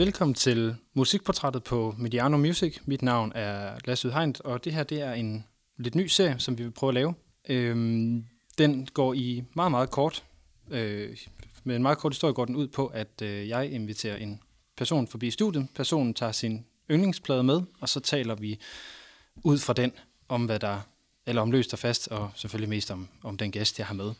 Velkommen til musikportrættet på Mediano Music. Mit navn er Lasse Udhegnet, og det her det er en lidt ny serie, som vi vil prøve at lave. Øhm, den går i meget, meget kort. Øh, med en meget kort historie går den ud på, at øh, jeg inviterer en person forbi studiet. Personen tager sin yndlingsplade med, og så taler vi ud fra den om, hvad der eller om løst og fast, og selvfølgelig mest om, om den gæst, jeg har med.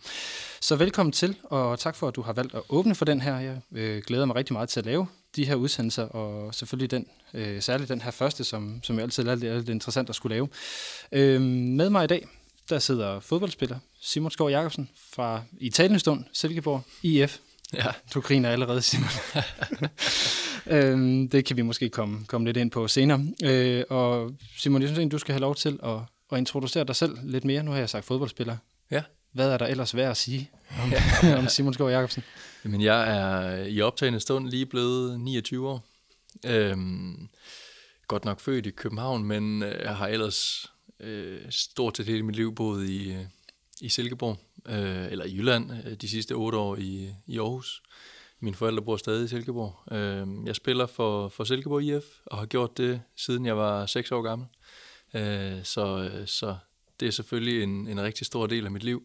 Så velkommen til, og tak for, at du har valgt at åbne for den her. Jeg øh, glæder mig rigtig meget til at lave de her udsendelser, og selvfølgelig den, øh, særligt den her første, som, som jeg altid er lidt interessant at skulle lave. Øh, med mig i dag, der sidder fodboldspiller Simon Skov Jacobsen fra Italien Stund, Silkeborg, IF. Ja. Du griner allerede, Simon. øhm, det kan vi måske komme, komme lidt ind på senere. Øh, og Simon, jeg synes egentlig, du skal have lov til at og introducere dig selv lidt mere. Nu har jeg sagt fodboldspiller. Ja. Hvad er der ellers værd at sige om, om Simon Skov Jacobsen? Jamen, jeg er i optagende stund lige blevet 29 år. Øhm, godt nok født i København, men øh, jeg har ellers øh, stort set hele mit liv boet i, øh, i Silkeborg, øh, eller i Jylland, øh, de sidste otte år i, i Aarhus. Mine forældre bor stadig i Silkeborg. Øh, jeg spiller for, for Silkeborg IF, og har gjort det siden jeg var 6 år gammel. Øh, så, så det er selvfølgelig en, en rigtig stor del af mit liv.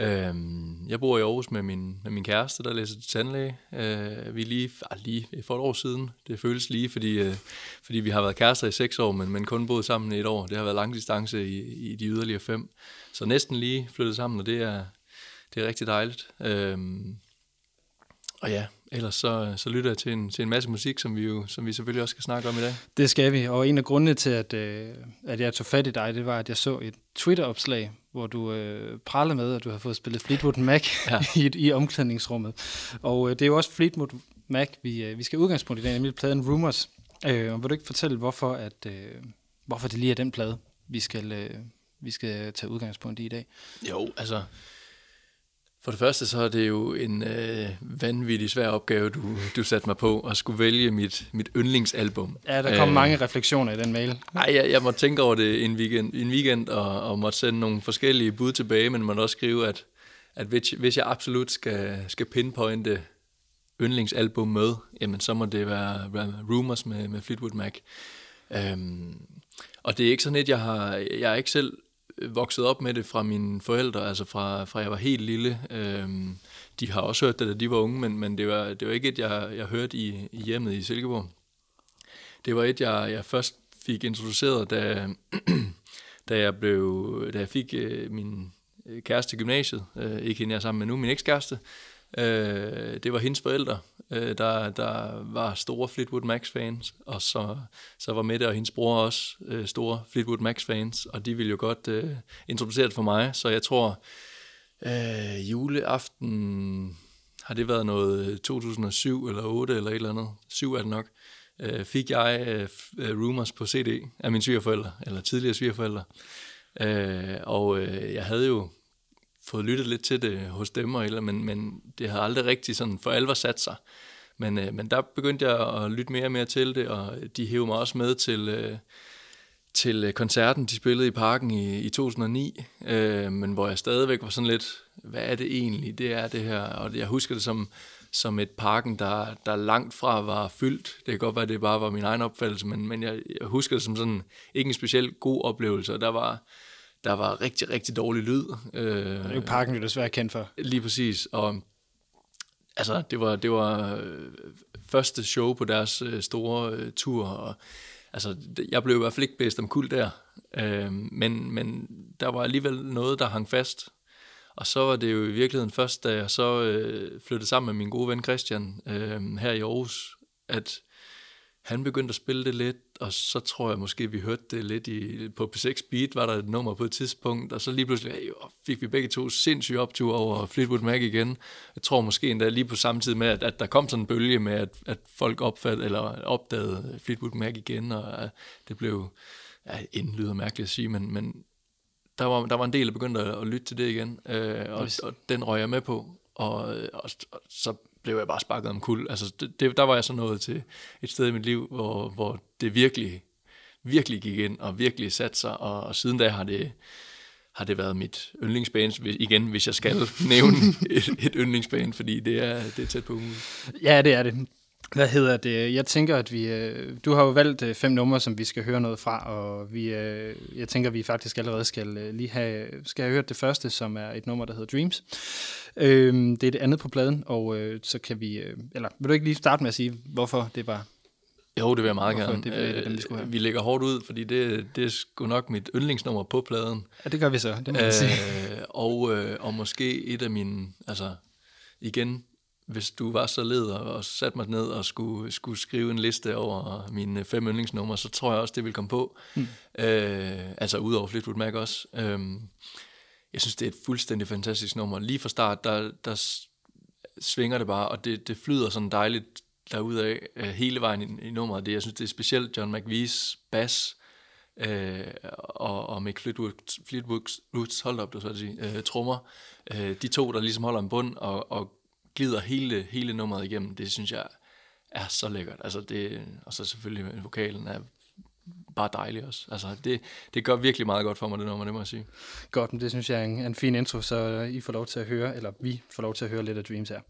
Øhm, jeg bor i Aarhus med min, med min kæreste, der læser til tandlæge. Øh, vi er lige, ah, lige for et år siden. Det føles lige, fordi, øh, fordi vi har været kærester i seks år, men, men kun boet sammen i et år. Det har været lang distance i, i de yderligere fem. Så næsten lige flyttet sammen, og det er, det er rigtig dejligt. Øhm, og ja, ellers så, så lytter jeg til en, til en masse musik, som vi jo som vi selvfølgelig også skal snakke om i dag. Det skal vi, og en af grundene til, at, øh, at jeg tog fat i dig, det var, at jeg så et Twitter-opslag, hvor du øh, praler med, at du har fået spillet Fleetwood Mac ja. i, i omklædningsrummet. Og øh, det er jo også Fleetwood Mac, vi, øh, vi skal udgangspunkt i den, nemlig pladen Rumors. Øh, og vil du ikke fortælle, hvorfor, at, øh, hvorfor det lige er den plade, vi skal, øh, vi skal tage udgangspunkt i i dag? Jo, altså for det første så er det jo en øh, vanvittig svær opgave, du, du satte mig på, at skulle vælge mit, mit yndlingsalbum. Ja, der kom øh, mange refleksioner i den mail. Nej, jeg, jeg måtte tænke over det en weekend, en weekend og, og måtte sende nogle forskellige bud tilbage, men måtte også skrive, at, at hvis, hvis jeg absolut skal, skal pinpointe yndlingsalbum med, jamen så må det være, være Rumors med, med Fleetwood Mac. Øhm, og det er ikke sådan et, jeg har, jeg er ikke selv Øh, vokset op med det fra mine forældre, altså fra, fra jeg var helt lille. Øhm, de har også hørt det, da de var unge, men, men det, var, det var ikke et, jeg, jeg hørte i, i hjemmet i Silkeborg. Det var et, jeg, jeg først fik introduceret, da, da, jeg, blev, da jeg fik øh, min øh, kæreste i gymnasiet. Øh, ikke hende, jeg er sammen med nu, min ekskæreste. Øh, det var hendes forældre, øh, der, der var store Fleetwood Mac-fans, og så, så var Mette og hendes bror også øh, store Fleetwood Mac-fans, og de ville jo godt øh, introducere det for mig, så jeg tror, øh, juleaften har det været noget øh, 2007 eller 8 eller et eller andet, 7 er det nok, øh, fik jeg øh, øh Rumors på CD af mine svigerforældre, eller tidligere svigerforældre, øh, og øh, jeg havde jo fået lyttet lidt til det hos dem, eller, men, men det har aldrig rigtig sådan for alvor sat sig. Men, øh, men der begyndte jeg at lytte mere og mere til det, og de hævde mig også med til, øh, til øh, koncerten, de spillede i parken i, i 2009, øh, men hvor jeg stadigvæk var sådan lidt, hvad er det egentlig, det er det her, og jeg husker det som, som et parken, der, der langt fra var fyldt. Det kan godt være, at det bare var min egen opfattelse, men, men jeg, jeg husker det som sådan ikke en specielt god oplevelse, og der var, der var rigtig, rigtig dårlig lyd. Øh, det er jo parken, jo desværre kendt for. Lige præcis, og altså, det var, det var øh, første show på deres øh, store øh, tur, og altså, jeg blev i hvert fald ikke bedst om kul der, øh, men, men der var alligevel noget, der hang fast, og så var det jo i virkeligheden først, da jeg så øh, flyttede sammen med min gode ven Christian øh, her i Aarhus, at han begyndte at spille det lidt, og så tror jeg måske, vi hørte det lidt i, på P6 Beat, var der et nummer på et tidspunkt, og så lige pludselig hey, fik vi begge to sindssyge optur over Fleetwood Mac igen. Jeg tror måske endda lige på samme tid med, at, at der kom sådan en bølge med, at, at folk opfattede, eller opdagede Fleetwood Mac igen, og uh, det blev, ja, inden lyder mærkeligt at sige, men, men der var, der var en del, der begyndte at, at lytte til det igen, øh, og, og den røg jeg med på, og, og, og så blev jeg bare sparket om kul. Altså, det, det, der var jeg så nået til et sted i mit liv, hvor, hvor det virkelig, virkelig gik ind og virkelig satte sig, og, og siden da har det, har det været mit yndlingsband, igen, hvis jeg skal nævne et, et yndlingsband, fordi det er, det er tæt på umuligt. Ja, det er det. Hvad hedder det? Jeg tænker, at vi... Øh, du har jo valgt øh, fem numre, som vi skal høre noget fra, og vi, øh, jeg tænker, at vi faktisk allerede skal lige have, skal have hørt det første, som er et nummer, der hedder Dreams. det er det andet på pladen, og så kan vi... eller vil du ikke lige starte med at sige, hvorfor det var jo, det vil jeg meget Hvorfor gerne. Det, det, dem, vi, skulle have. vi lægger hårdt ud, fordi det, det er sgu nok mit yndlingsnummer på pladen. Ja, det gør vi så, det må øh, sige. Og, øh, og måske et af mine, altså igen, hvis du var så led og satte mig ned og skulle, skulle skrive en liste over mine fem yndlingsnumre, så tror jeg også, det vil komme på. Mm. Øh, altså ud over Fleetwood Mac også. Øh, jeg synes, det er et fuldstændig fantastisk nummer. Lige fra start, der, der svinger det bare, og det, det flyder sådan dejligt derudaf øh, hele vejen i, i nummeret. Det, jeg synes, det er specielt John McVie's bass, øh, og, og Mick Fleetwood, Fleetwoods, hold op, du så at sige, øh, trommer. Øh, de to, der ligesom holder en bund og, og glider hele, hele nummeret igennem, det synes jeg er så lækkert. Altså det, og så selvfølgelig vokalen er bare dejlig også. Altså det, det gør virkelig meget godt for mig, det nummer, det må jeg sige. Godt, men det synes jeg er en, en fin intro, så I får lov til at høre, eller vi får lov til at høre lidt af Dreams her.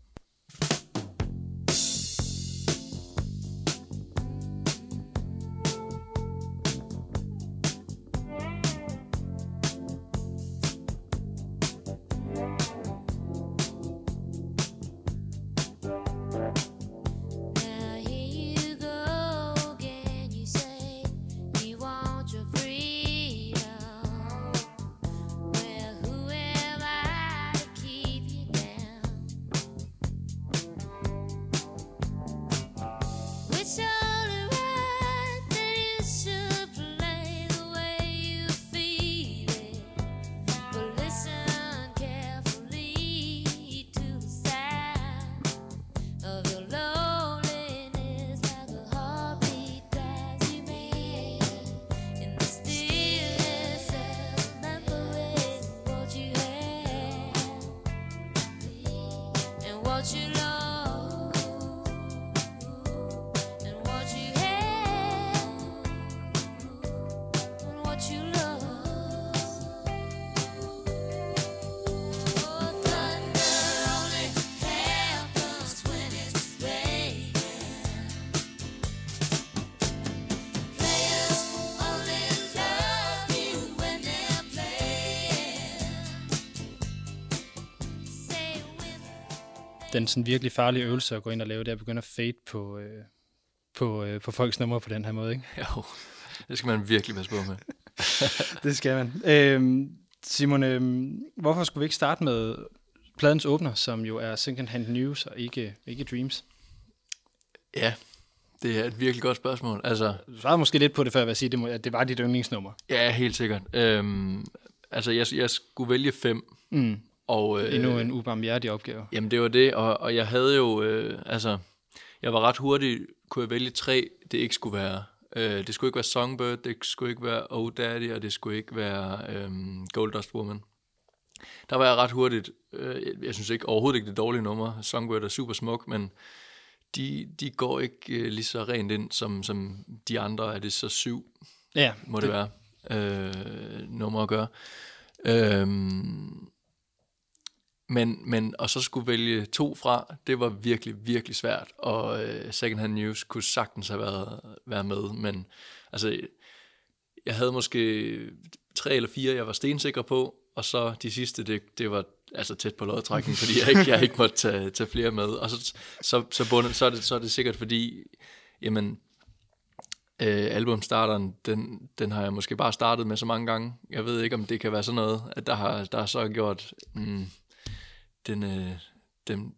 Sådan virkelig farlige øvelse at gå ind og lave det, at begynde at fade på, øh, på, øh, på folks numre på den her måde, ikke? Jo, det skal man virkelig passe på med. det skal man. Øhm, Simon, øhm, hvorfor skulle vi ikke starte med pladens åbner, som jo er Second Hand News og ikke, ikke Dreams? Ja, det er et virkelig godt spørgsmål. Altså, du svarede måske lidt på det før, at sige, at det var dit yndlingsnummer. Ja, helt sikkert. Øhm, altså, jeg, jeg skulle vælge fem. Mm. Og, øh, Endnu en ubarmhjertig opgave. Jamen, det var det, og, og jeg havde jo, øh, altså, jeg var ret hurtig, kunne jeg vælge tre, det ikke skulle være. Øh, det skulle ikke være Songbird, det skulle ikke være Oh Daddy, og det skulle ikke være øh, Goldust Woman. Der var jeg ret hurtigt, øh, jeg synes ikke overhovedet ikke det dårlige nummer, Songbird er super smuk, men de, de går ikke øh, lige så rent ind, som, som de andre er det så syv, ja, må det, det være, øh, nummer at gøre. Øh, men, men og så skulle vælge to fra, det var virkelig, virkelig svært, og øh, Second Hand News kunne sagtens have været, været med, men altså, jeg havde måske tre eller fire, jeg var stensikker på, og så de sidste, det, det var altså tæt på lodtrækning, fordi jeg ikke, jeg ikke måtte tage, tage flere med, og så, så, så, bundet, så, er det, så er det sikkert fordi, jamen, øh, albumstarteren, den, den har jeg måske bare startet med så mange gange. Jeg ved ikke, om det kan være sådan noget, at der har, der har så gjort... Mm, den, øh, den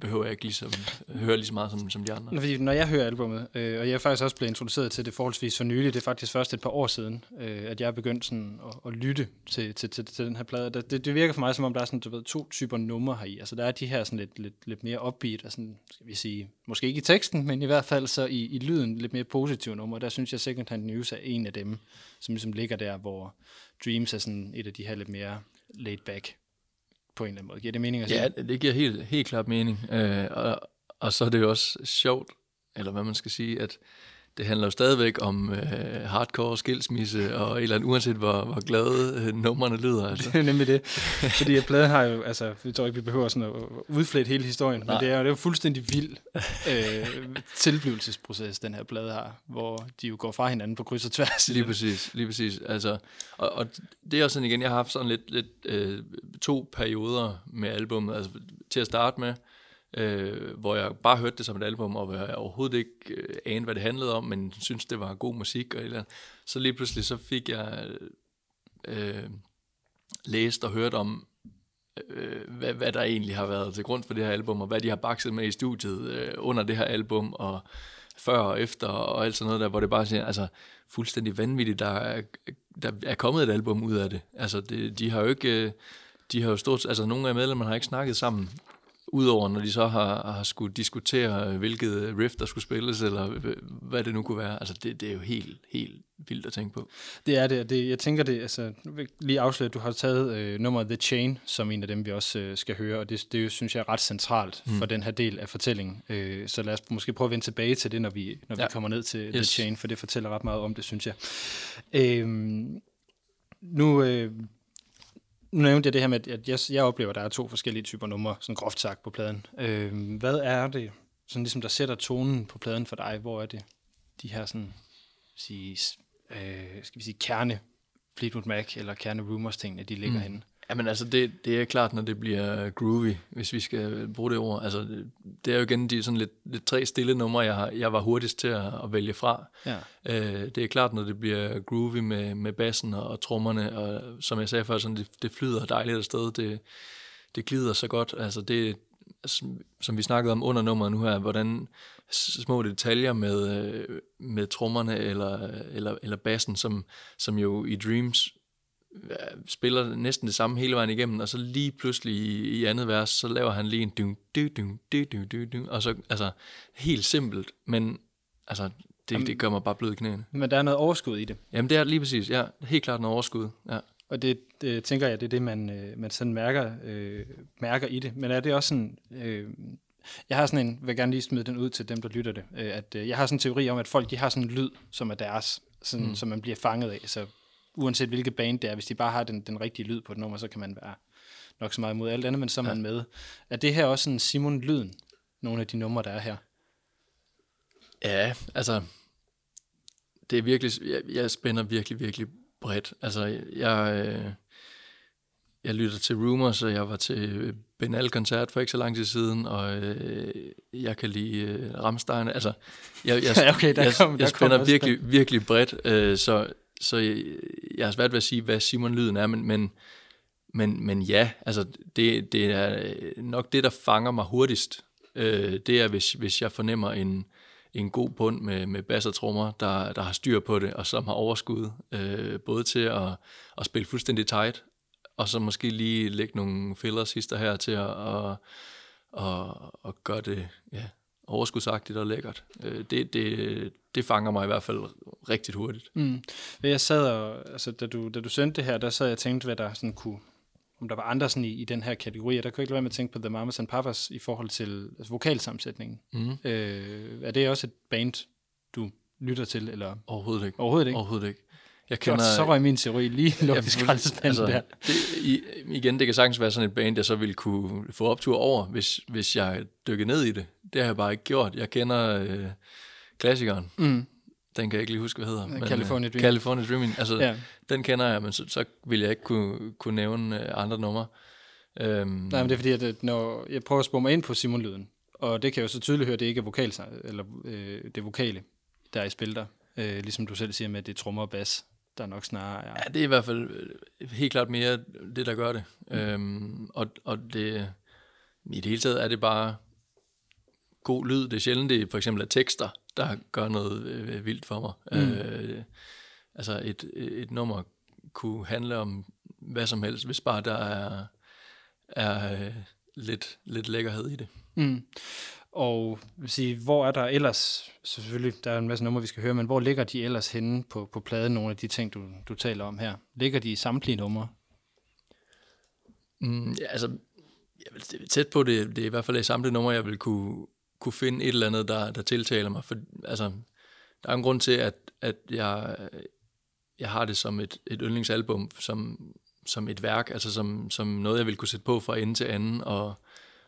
behøver jeg ikke ligesom, høre lige så meget som, som de andre. Fordi når jeg hører albumet, øh, og jeg er faktisk også blevet introduceret til det forholdsvis for nylig, det er faktisk først et par år siden, øh, at jeg er begyndt sådan at, at lytte til, til, til, til den her plade. Det, det virker for mig, som om der er sådan, du ved, to typer numre her i. Altså der er de her sådan lidt, lidt, lidt mere upbeat, og sådan, skal vi sige, måske ikke i teksten, men i hvert fald så i, i lyden lidt mere positive numre. Der synes jeg, Second Hand News er en af dem, som ligesom ligger der, hvor Dreams er sådan et af de her lidt mere laid back på en eller anden måde. Giver det mening at sige? Ja, det giver helt, helt klart mening. Øh, og, og så er det jo også sjovt, eller hvad man skal sige, at det handler jo stadigvæk om øh, hardcore skilsmisse, og et eller andet, uanset hvor, hvor glade øh, numrene lyder. Altså. Det er nemlig det. Fordi pladen har jo, altså, vi tror ikke, vi behøver sådan at udflætte hele historien, Nej. men det er jo det er jo fuldstændig vild øh, tilblivelsesproces, den her plade har, hvor de jo går fra hinanden på kryds og tværs. Lige præcis, lige præcis. Altså, og, og det er også sådan igen, jeg har haft sådan lidt, lidt øh, to perioder med albummet. Altså, til at starte med, øh, hvor jeg bare hørte det som et album, og hvor jeg overhovedet ikke øh, anede, hvad det handlede om, men synes det var god musik og eller Så lige pludselig så fik jeg øh, læst og hørt om, øh, hvad, hvad der egentlig har været til grund for det her album, og hvad de har bakset med i studiet øh, under det her album, og før og efter, og alt sådan noget der, hvor det bare siger, altså fuldstændig vanvittigt, der er, der er kommet et album ud af det. Altså, det, de har jo ikke... Øh, de har jo stort, altså nogle af medlemmerne har ikke snakket sammen Udover når de så har, har skulle diskutere, hvilket riff der skulle spilles, eller hvad det nu kunne være. Altså det, det er jo helt, helt vildt at tænke på. Det er det. det jeg tænker det, altså lige afsløre, at du har taget øh, nummeret The Chain, som en af dem, vi også øh, skal høre, og det, det synes jeg er ret centralt mm. for den her del af fortællingen. Øh, så lad os måske prøve at vende tilbage til det, når vi, når ja. vi kommer ned til yes. The Chain, for det fortæller ret meget om det, synes jeg. Øh, nu øh, nu nævnte jeg det her med, at jeg, jeg oplever, at der er to forskellige typer numre, sådan groft sagt på pladen. Øh, hvad er det, sådan ligesom der sætter tonen på pladen for dig? Hvor er det, de her sådan, sige, øh, skal vi sige, kerne Fleetwood Mac eller kerne Rumors tingene, de ligger mm. henne? Jamen altså, det, det er klart, når det bliver groovy, hvis vi skal bruge det ord. Altså, det er jo igen de sådan lidt, lidt tre stille numre, jeg, har, jeg var hurtigst til at, at vælge fra. Ja. Øh, det er klart, når det bliver groovy med, med bassen og, og trommerne, og som jeg sagde før, sådan, det, det flyder dejligt afsted. Det, det glider så godt. Altså, det, som vi snakkede om under nummeret nu her, hvordan små detaljer med, øh, med trommerne eller, eller, eller bassen, som, som jo i Dreams spiller næsten det samme hele vejen igennem, og så lige pludselig i, i andet vers, så laver han lige en du, du, du, du, du, du, du, og så, altså, helt simpelt, men altså, det, Jamen, det gør mig bare blød i knæene. Men der er noget overskud i det. Jamen, det er lige præcis, ja, helt klart noget overskud, ja. Og det, det tænker jeg, det er det, man, øh, man sådan mærker, øh, mærker i det. Men er det også sådan, øh, jeg har sådan en, vil gerne lige smide den ud til dem, der lytter det, øh, at øh, jeg har sådan en teori om, at folk, de har sådan en lyd, som er deres, sådan, mm. som man bliver fanget af. Så uanset hvilket band det er, hvis de bare har den, den rigtige lyd på et nummer, så kan man være nok så meget imod alt andet, men så er ja. man med. Er det her også en Simon-lyden, nogle af de numre, der er her? Ja, altså, det er virkelig, jeg, jeg spænder virkelig, virkelig bredt. Altså, jeg, øh, jeg lytter til Rumors, og jeg var til Benal-koncert for ikke så lang tid siden, og øh, jeg kan lide øh, Ramstein. Altså, jeg, jeg, okay, der kom, jeg, jeg spænder virkelig, virkelig bredt, øh, så så jeg, jeg har svært ved at sige, hvad Simon-lyden er, men, men, men, men ja, altså det, det er nok det, der fanger mig hurtigst. Øh, det er, hvis, hvis jeg fornemmer en, en god bund med, med bass og trommer, der, der har styr på det, og som har overskud, øh, både til at, at spille fuldstændig tight, og så måske lige lægge nogle fillers hister her til at, at, at, at gøre det ja, overskudsagtigt og lækkert. Øh, det, det, det fanger mig i hvert fald rigtig hurtigt. Mm. Jeg sad og, altså, da du, da du sendte det her, der sad jeg og tænkte, hvad der sådan kunne, om der var andre sådan i, i den her kategori, og der kunne jeg ikke lade være med at tænke på The Mamas and Papas i forhold til altså, vokalsammensætningen. Mm. Øh, er det også et band, du lytter til? Eller? Overhovedet ikke. Overhovedet ikke? Overhovedet ikke. Jeg kender, Godt, så røg min teori lige lukket skraldespanden altså, der. Det, i, igen, det kan sagtens være sådan et band, jeg så ville kunne få optur over, hvis, hvis jeg dykkede ned i det. Det har jeg bare ikke gjort. Jeg kender øh, klassikeren. Mm. Den kan jeg ikke lige huske, hvad hedder. Men, California Dreaming. California Dreaming. Altså, ja. den kender jeg, men så, så vil jeg ikke kunne, kunne nævne øh, andre numre. Øhm, Nej, men det er fordi, at når jeg prøver at spore mig ind på Simon Lyden, og det kan jeg jo så tydeligt høre, at det ikke er vokal, eller øh, det vokale, der er i spil der. Øh, ligesom du selv siger med, at det er trommer og bas, der nok snarere er... Ja, det er i hvert fald øh, helt klart mere det, der gør det. Mm. Øhm, og, og det, i det hele taget er det bare god lyd. Det er sjældent, det for eksempel er tekster, der gør noget øh, vildt for mig. Mm. Øh, altså et, et nummer kunne handle om hvad som helst, hvis bare der er, er øh, lidt, lidt lækkerhed i det. Mm. Og vil sige, hvor er der ellers, selvfølgelig, der er en masse numre, vi skal høre, men hvor ligger de ellers henne på, på pladen, nogle af de ting, du, du taler om her? Ligger de i samtlige numre? Mm, ja, altså, jeg vil, tæt på det, det er i hvert fald i samtlige numre, jeg vil kunne, kunne finde et eller andet, der, der tiltaler mig. For, altså, der er en grund til, at, at jeg, jeg har det som et, et yndlingsalbum, som, som et værk, altså som, som noget, jeg vil kunne sætte på fra ende til anden og,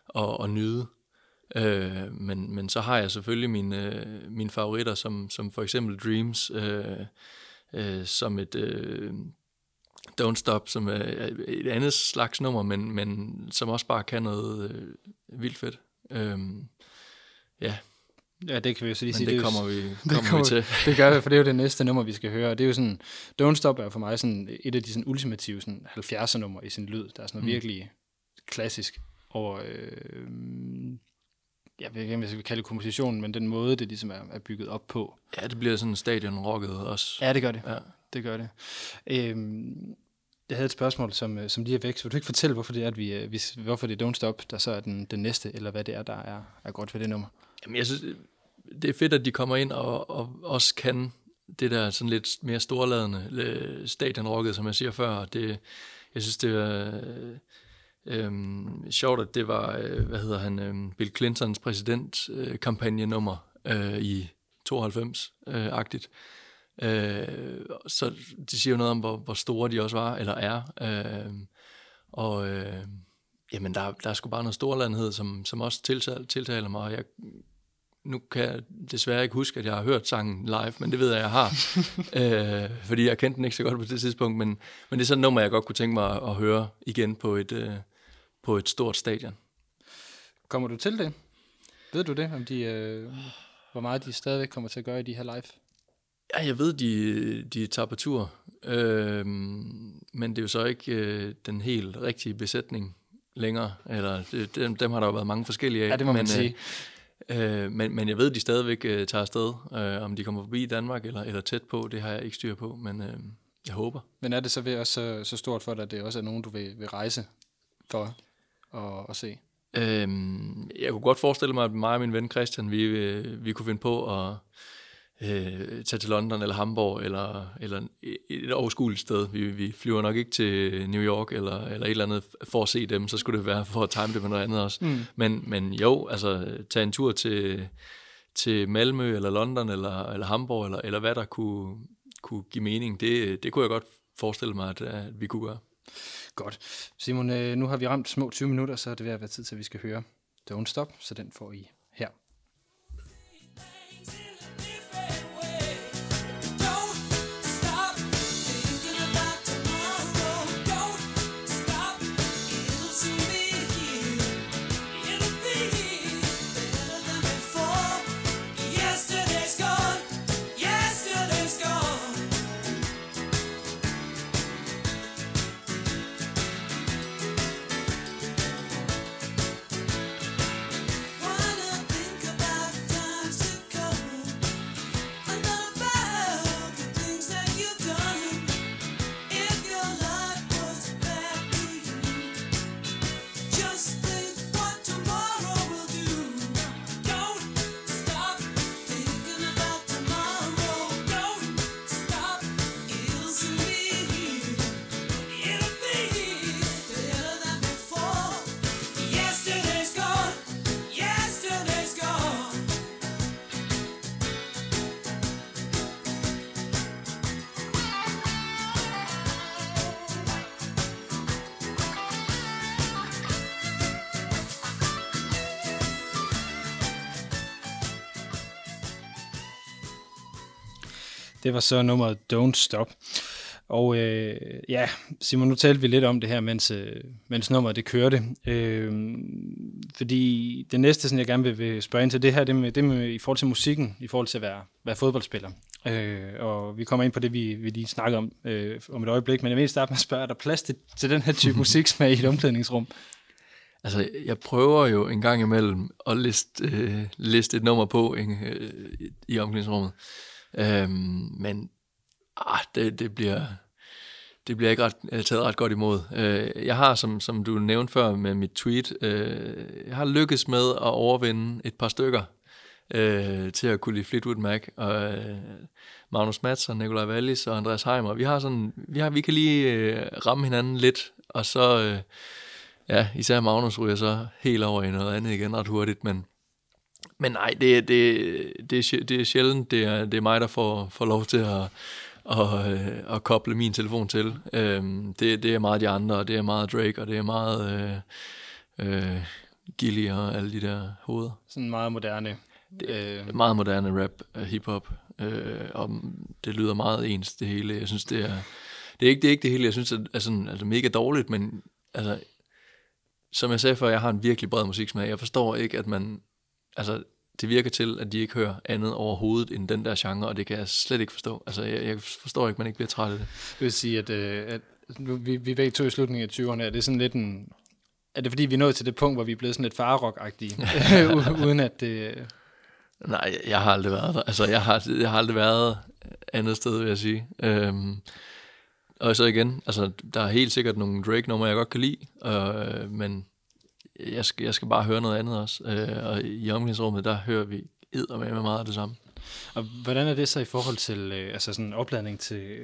og, og nyde. Øh, men, men så har jeg selvfølgelig mine, mine favoritter, som, som for eksempel Dreams, øh, øh, som et øh, Don't Stop, som er et andet slags nummer, men, men som også bare kan noget øh, vildt fedt. Øhm, ja, Ja, det kan vi jo så lige men sige. det jo- kommer vi, det kommer kommer vi til. Det gør vi, for det er jo det næste nummer, vi skal høre. Og det er jo sådan, Don't Stop er for mig sådan et af de sådan ultimative sådan 70'er nummer i sin lyd. Der er sådan noget Mm. virkelig klassisk over, øh, jeg ved ikke, om jeg skal kalde det kompositionen, men den måde, det ligesom er, er bygget op på. Ja, det bliver sådan stadion-rocket også. Ja, det gør det. Ja. Det gør det. Øhm, jeg havde et spørgsmål, som, øh, som lige er væk. Så vil du ikke fortælle, hvorfor det er, at vi, øh, vi, hvorfor det er Don't Stop, der så er den, den næste, eller hvad det er, der er, er godt ved det nummer? Jamen, jeg synes, det er fedt, at de kommer ind og, og også kan det der sådan lidt mere storladende øh, stadionrocket, som jeg siger før. Det, jeg synes, det er øh, øh, sjovt, at det var, øh, hvad hedder han, øh, Bill Clintons præsidentkampagnenummer øh, i 92-agtigt. Øh, øh, så det siger jo noget om, hvor, hvor store de også var, eller er. Øh, og øh, jamen, der, der er sgu bare noget storlandhed, som, som også tiltaler, tiltaler mig, og jeg nu kan jeg desværre ikke huske, at jeg har hørt sangen live, men det ved jeg, jeg har. øh, fordi jeg kendte den ikke så godt på det tidspunkt, men, men det er sådan et nummer, jeg godt kunne tænke mig at, at høre igen på et, øh, på et stort stadion. Kommer du til det? Ved du det, om de, øh, hvor meget de stadigvæk kommer til at gøre i de her live? Ja, jeg ved, de, de tager på tur, øh, men det er jo så ikke øh, den helt rigtige besætning længere. Eller, det, dem, dem har der jo været mange forskellige af. Ja, det må man men, sige. Øh, men, men jeg ved, de stadigvæk øh, tager afsted. Øh, om de kommer forbi Danmark eller, eller tæt på, det har jeg ikke styr på, men øh, jeg håber. Men er det så ved også så, så stort for dig, at det også er nogen, du vil, vil rejse for at, at se? Øhm, jeg kunne godt forestille mig, at mig og min ven Christian, vi, øh, vi kunne finde på at øh, tage til London eller Hamburg eller, eller et overskueligt sted. Vi, vi flyver nok ikke til New York eller, eller et eller andet for at se dem, så skulle det være for at time det med noget andet også. Mm. Men, men jo, altså tage en tur til, til Malmø eller London eller, eller Hamburg eller, eller hvad der kunne, kunne give mening, det, det kunne jeg godt forestille mig, at, at vi kunne gøre. Godt. Simon, øh, nu har vi ramt små 20 minutter, så er det ved at være tid til, at vi skal høre Don't Stop, så den får I her. Det var så nummeret Don't Stop. Og øh, ja, Simon, nu talte vi lidt om det her, mens, øh, mens nummeret det kørte. Øh, fordi det næste, sådan, jeg gerne vil, vil spørge ind til, det her, det med, det med i forhold til musikken, i forhold til at være, være fodboldspiller. Øh, og vi kommer ind på det, vi, vi lige snakker om øh, om et øjeblik, men jeg vil starte med at spørge, er der plads til, til den her type musiksmag i et omklædningsrum? Altså, jeg prøver jo en gang imellem at liste, øh, liste et nummer på ikke, øh, i omklædningsrummet. Øhm, men ah, det, det, bliver, det bliver ikke ret, taget ret godt imod. Øh, jeg har, som, som du nævnte før med mit tweet, øh, jeg har lykkes med at overvinde et par stykker øh, til at kunne lide Fleetwood Mac. Og, øh, Magnus Madsen, Nikolaj Wallis og Andreas Heimer. Vi, har sådan, vi, har, vi kan lige øh, ramme hinanden lidt, og så... Øh, ja, især Magnus ryger så helt over i noget andet igen ret hurtigt, men, men nej, det, det, det, det er sjældent, det er, det er mig, der får, får lov til at, at, øh, at koble min telefon til. Øhm, det, det er meget de andre, og det er meget Drake, og det er meget øh, øh, Gilly og alle de der hoveder. Sådan meget moderne. Øh, Meget moderne rap, øh, hiphop, øh, og det lyder meget ens, det hele. Jeg synes, det er, det er, ikke, det er ikke det hele, jeg synes er, er sådan, altså mega dårligt, men altså, som jeg sagde før, jeg har en virkelig bred musiksmag. Jeg forstår ikke, at man, altså, det virker til, at de ikke hører andet overhovedet end den der genre, og det kan jeg slet ikke forstå. Altså, jeg, jeg forstår ikke, man ikke bliver træt af det. Jeg vil sige, at, øh, at nu, vi, vi er begge to i slutningen af 20'erne, er det sådan lidt en... Er det fordi, vi er nået til det punkt, hvor vi er blevet sådan lidt farrock-agtige, u- uden at det... Nej, jeg- jeg har aldrig været der. Altså, jeg har, jeg har aldrig været andet sted, vil jeg sige. Øhm, og så igen, altså, der er helt sikkert nogle Drake-numre, jeg godt kan lide, øh, men jeg skal, jeg skal bare høre noget andet også. Øh, og i omklædningsrummet, der hører vi med meget af det samme. Og hvordan er det så i forhold til øh, altså sådan opladning til,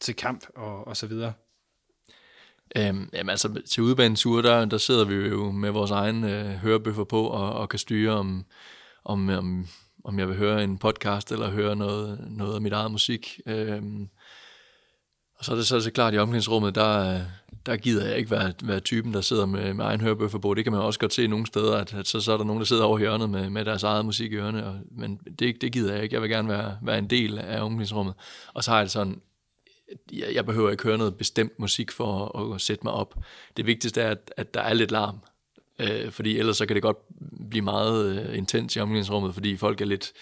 til kamp og, og så videre? Øhm, jamen altså, til udebaneture, der, der sidder vi jo med vores egen øh, hørebøffer på og, og kan styre, om, om, om, om jeg vil høre en podcast eller høre noget, noget af mit eget musik. Øhm, og så er det så, så klart, i omklædningsrummet, der, der gider jeg ikke være, være typen, der sidder med, med egen hørbøffer på. Det kan man også godt se nogle steder, at, at så, så er der nogen, der sidder over hjørnet med, med deres eget musik i ørerne. Og, men det, det gider jeg ikke. Jeg vil gerne være, være en del af omklædningsrummet. Og så har jeg det sådan, jeg, jeg behøver ikke høre noget bestemt musik for at, at sætte mig op. Det vigtigste er, at, at der er lidt larm. Øh, fordi ellers så kan det godt blive meget øh, intens i omklædningsrummet, fordi folk er lidt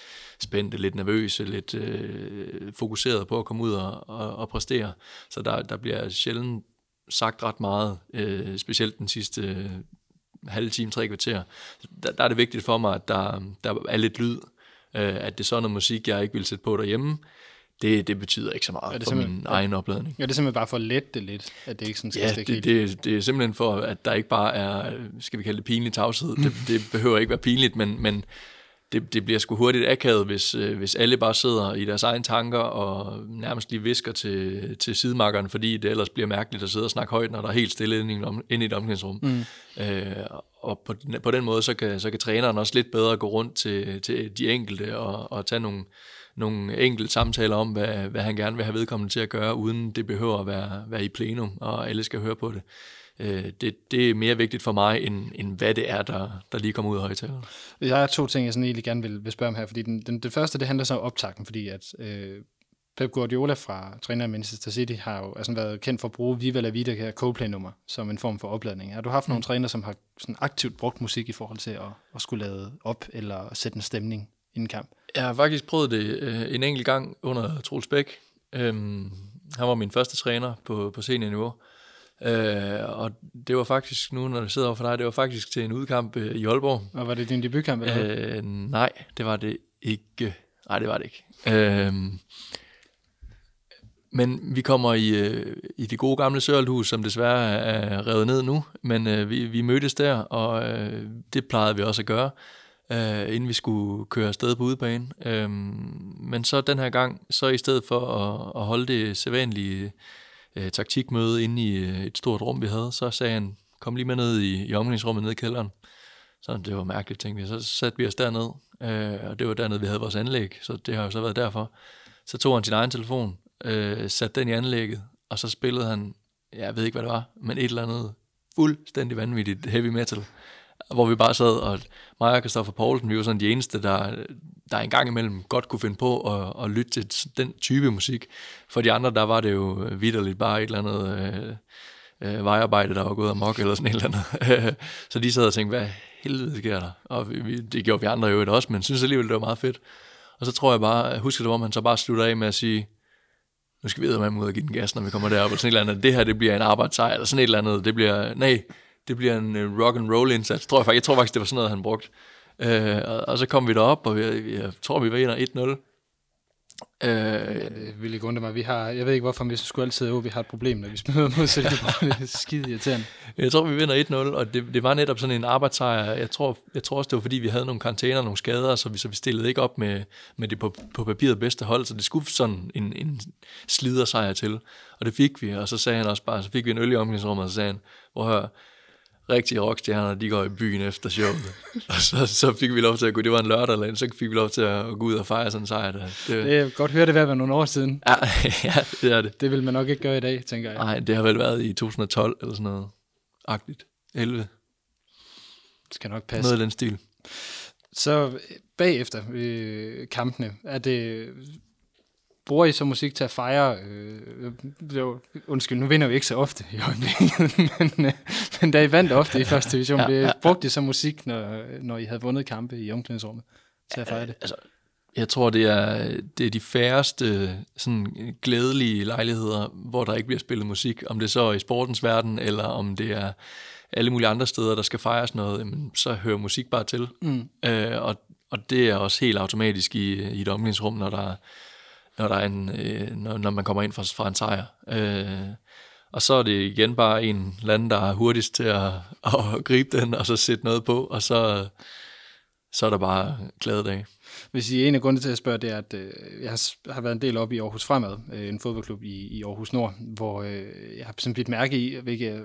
spændte, lidt nervøse, lidt øh, fokuseret på at komme ud og, og, og præstere. Så der, der bliver sjældent sagt ret meget, øh, specielt den sidste øh, halve time, tre kvarter. Der, der er det vigtigt for mig, at der, der er lidt lyd, øh, at det er sådan noget musik, jeg ikke vil sætte på derhjemme. Det, det betyder ikke så meget Er det for min egen opladning. Ja, det er simpelthen bare for at lette det lidt, at det ikke sådan skal Ja, stikke det, helt. det, det er simpelthen for, at der ikke bare er, skal vi kalde det pinlig tavshed. Det, det behøver ikke være pinligt, men, men det, det bliver sgu hurtigt akavet, hvis, øh, hvis alle bare sidder i deres egne tanker og nærmest lige visker til, til sidemarkeren, fordi det ellers bliver mærkeligt at sidde og snakke højt, når der er helt stille inde i, om- inde i et omklædningsrum. Mm. Øh, og på, på den måde, så kan, så kan træneren også lidt bedre gå rundt til, til de enkelte og, og tage nogle, nogle enkelte samtaler om, hvad, hvad han gerne vil have vedkommende til at gøre, uden det behøver at være, være i plenum, og alle skal høre på det. Øh, det, det er mere vigtigt for mig, end, end hvad det er, der, der lige kommer ud af højtaleren. Jeg har to ting, jeg sådan egentlig gerne vil, vil spørge om her, fordi den, den, det første, det handler så om optakten, fordi at øh, Pep Guardiola fra træner af Manchester City har jo altså været kendt for at bruge Viva La Vida, her Coldplay-nummer, som en form for opladning. Har du haft nogle træner, som har sådan aktivt brugt musik i forhold til at, at skulle lade op eller sætte en stemning inden kamp? Jeg har faktisk prøvet det øh, en enkelt gang under Troels Bæk. Øhm, han var min første træner på, på seniorniveau. Øh, og det var faktisk, nu når jeg sidder over for dig, det var faktisk til en udkamp øh, i Aalborg. Og var det din debutkamp? Eller? Øh, nej, det var det ikke. Nej, det var det ikke. Øh, men vi kommer i, øh, i det gode gamle Sørlhus, som desværre er revet ned nu. Men øh, vi, vi mødtes der, og øh, det plejede vi også at gøre, øh, inden vi skulle køre afsted på udebane. Øh, men så den her gang, så i stedet for at, at holde det sædvanlige øh, taktikmøde inde i øh, et stort rum, vi havde, så sagde han, kom lige med ned i, i omklædningsrummet nede i kælderen. Så det var mærkeligt, tænkte vi. Så satte vi os derned, øh, og det var dernede, vi havde vores anlæg, så det har jo så været derfor. Så tog han sin egen telefon, øh, satte den i anlægget, og så spillede han, jeg ved ikke, hvad det var, men et eller andet fuldstændig vanvittigt heavy metal, hvor vi bare sad, og mig og Kristoffer Poulsen, vi var sådan de eneste, der, der en gang imellem godt kunne finde på at, at lytte til den type musik. For de andre, der var det jo vidderligt bare et eller andet øh, øh, vejarbejde, der var gået amok, eller sådan et eller andet. så de sad og tænkte, hvad helvede sker der? Og vi, vi- det gjorde vi andre jo også, men synes alligevel, det var meget fedt. Og så tror jeg bare, jeg husker det, hvor man så bare slutter af med at sige, nu skal vi med ud og give den gas, når vi kommer derop, og sådan et eller andet, det her, det bliver en arbejdssejr, eller sådan et eller andet, det bliver, nej, det bliver en øh, rock and roll indsats, tror jeg faktisk, jeg tror faktisk, det var sådan noget, han brugte. Øh, og, og, så kom vi derop, og vi, jeg tror, vi vinder 1-0. Øh, Det vil ikke undre mig. Vi har, jeg ved ikke hvorfor, men vi skulle altid at vi har et problem, når vi spiller mod Silkeborg. Det er skide irriterende. Jeg tror, vi vinder 1-0, og det, det var netop sådan en arbejdssejr. Jeg tror, jeg tror også, det var fordi, vi havde nogle karantæner, nogle skader, så vi, så vi stillede ikke op med, med det på, på papiret bedste hold, så det skulle sådan en, en slidersejr til. Og det fik vi, og så sagde han også bare, så fik vi en øl i omklædningsrummet, og så sagde han, hvor hør, rigtige rockstjerner, de går i byen efter showet. og så, så fik vi lov til at gå, det var en lørdag eller en, så fik vi lov til at gå ud og fejre sådan en sejr. Der. Det, Det er godt høre det ved at være nogle år siden. ja, ja, det er det. Det vil man nok ikke gøre i dag, tænker jeg. Nej, det har vel været i 2012 eller sådan noget. Agtigt. 11. Det skal nok passe. Noget af den stil. Så bagefter øh, kampene, er det, bruger I så musik til at fejre? Øh, jo, undskyld, nu vinder vi ikke så ofte i øjeblikket, men, øh, men da I vandt ofte i første division, Ja, ja, ja, brugte I så musik, når, når I havde vundet kampe i omklædningsrummet til at fejre det? Altså, jeg tror, det er, det er de færreste sådan, glædelige lejligheder, hvor der ikke bliver spillet musik. Om det så er i sportens verden, eller om det er alle mulige andre steder, der skal fejres noget, jamen, så hører musik bare til. Mm. Øh, og, og det er også helt automatisk i, i et omklædningsrum, når der, når, der er en, øh, når, når man kommer ind fra, fra en sejr. Øh, og så er det igen bare en eller anden, der er hurtigst til at, at gribe den, og så sætte noget på, og så, så er der bare glade dage. Hvis I en af grundene til at spørge, det er, at øh, jeg har, har været en del op i Aarhus Fremad, øh, en fodboldklub i, i Aarhus Nord, hvor øh, jeg har sådan blivet mærke i, hvilket jeg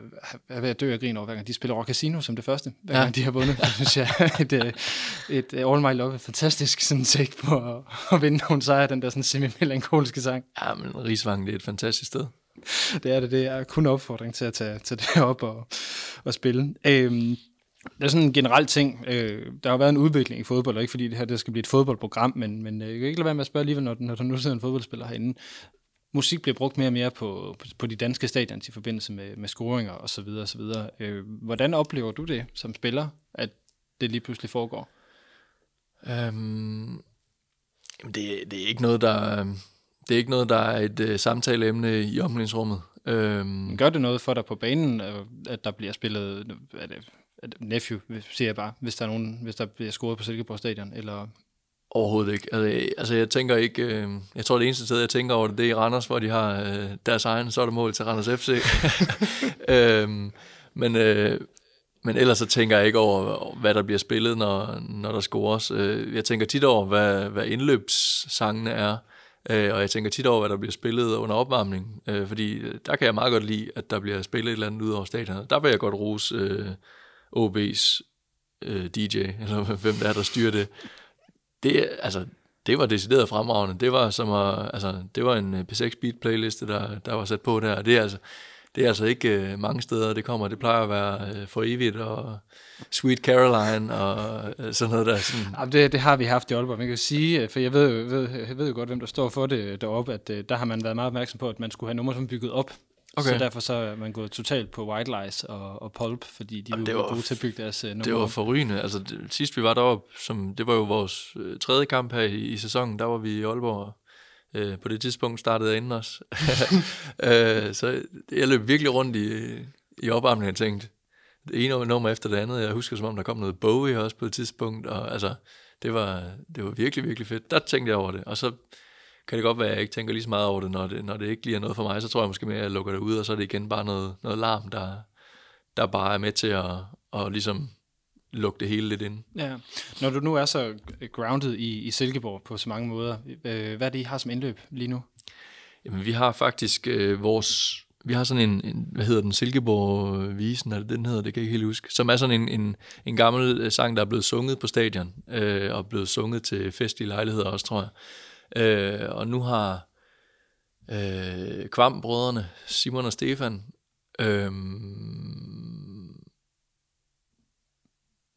er ved at dø af grin over, hver gang de spiller Rock Casino som det første, hver Ja. gang de har vundet. Det synes jeg et, øh, et øh, All My Love, et fantastisk sådan take på at, at vinde nogle sejre, den der sådan semi-melankolske sang. Ja, men Rigsvangen, det er et fantastisk sted. Det er det, det er kun opfordring til at tage, tage det op og, og spille. Øhm, det er sådan en generel ting. Øh, der har været en udvikling i fodbold, og ikke fordi det her det skal blive et fodboldprogram, men, men øh, jeg kan ikke lade være med at spørge alligevel, når, når der nu sidder en fodboldspiller herinde. Musik bliver brugt mere og mere på, på, de danske stadions i forbindelse med, med scoringer og så videre, og så videre. Øh, hvordan oplever du det som spiller, at det lige pludselig foregår? Øhm, det, det er ikke noget, der det er ikke noget, der er et uh, samtaleemne i omklædningsrummet. Øhm, Gør det noget for dig på banen, øh, at der bliver spillet, er det nephew, siger jeg bare, hvis der, er nogen, hvis der bliver scoret på Silkeborg Stadion, eller Overhovedet ikke. Altså, jeg- altså jeg tænker ikke, øh, jeg tror det eneste sted, jeg tænker over det, det er i Randers, hvor de har øh, deres egen, så er der mål til Randers FC. øhm, men, øh, men ellers så tænker jeg ikke over, hvad der bliver spillet, når, når der scores. Jeg tænker tit over, hvad, hvad indløbssangene er, og jeg tænker tit over, hvad der bliver spillet under opvarmning, fordi der kan jeg meget godt lide, at der bliver spillet et eller andet ud over stadion. Der vil jeg godt rose OB's øh, DJ, eller hvem der er, der styrer det det, altså, det var decideret fremragende. Det var som at, altså, det var en øh, P6 Beat playliste, der, der var sat på der. Det er altså, det er altså ikke øh, mange steder, det kommer. Det plejer at være øh, for evigt og Sweet Caroline og øh, sådan noget der. Sådan, Ja, det, det har vi haft i Aalborg. Man kan sige, øh, for jeg ved, jo- ved, jeg ved jo godt, hvem der står for det deroppe, at øh, der har man været meget opmærksom på, at man skulle have numre, som bygget op. Okay. Så derfor så er man gået totalt på White Lies og, og Pulp, fordi de Jamen, var var gode til at bygge deres uh, numre det var forrygende. Altså, det, sidst vi var deroppe, som, det var jo vores øh, tredje kamp her i, i sæsonen, der var vi i Aalborg. Øh, på det tidspunkt startede jeg inden os. øh, så jeg løb virkelig rundt i, i opvarmningen og tænkte, det ene nummer efter det andet. Jeg husker som om, der kom noget Bowie også på et tidspunkt, og altså, det var, det var virkelig, virkelig fedt. Der tænkte jeg over det, og så kan det godt være, at jeg ikke tænker lige så meget over det, når det, når det ikke lige er noget for mig, så tror jeg måske mere, at jeg lukker det ud, og så er det igen bare noget, noget larm, der, der bare er med til at, at ligesom lukke det hele lidt ind. Ja. Når du nu er så grounded i, i Silkeborg på så mange måder, øh, hvad er det, I har som indløb lige nu? Jamen, vi har faktisk øh, vores... Vi har sådan en, en hvad hedder den, Silkeborg-visen, eller den hedder, det kan jeg ikke helt huske, som er sådan en, en, en gammel øh, sang, der er blevet sunget på stadion, øh, og blevet sunget til festlige lejligheder også, tror jeg. Øh, og nu har øh, Kvam-brødrene, Simon og Stefan, øh,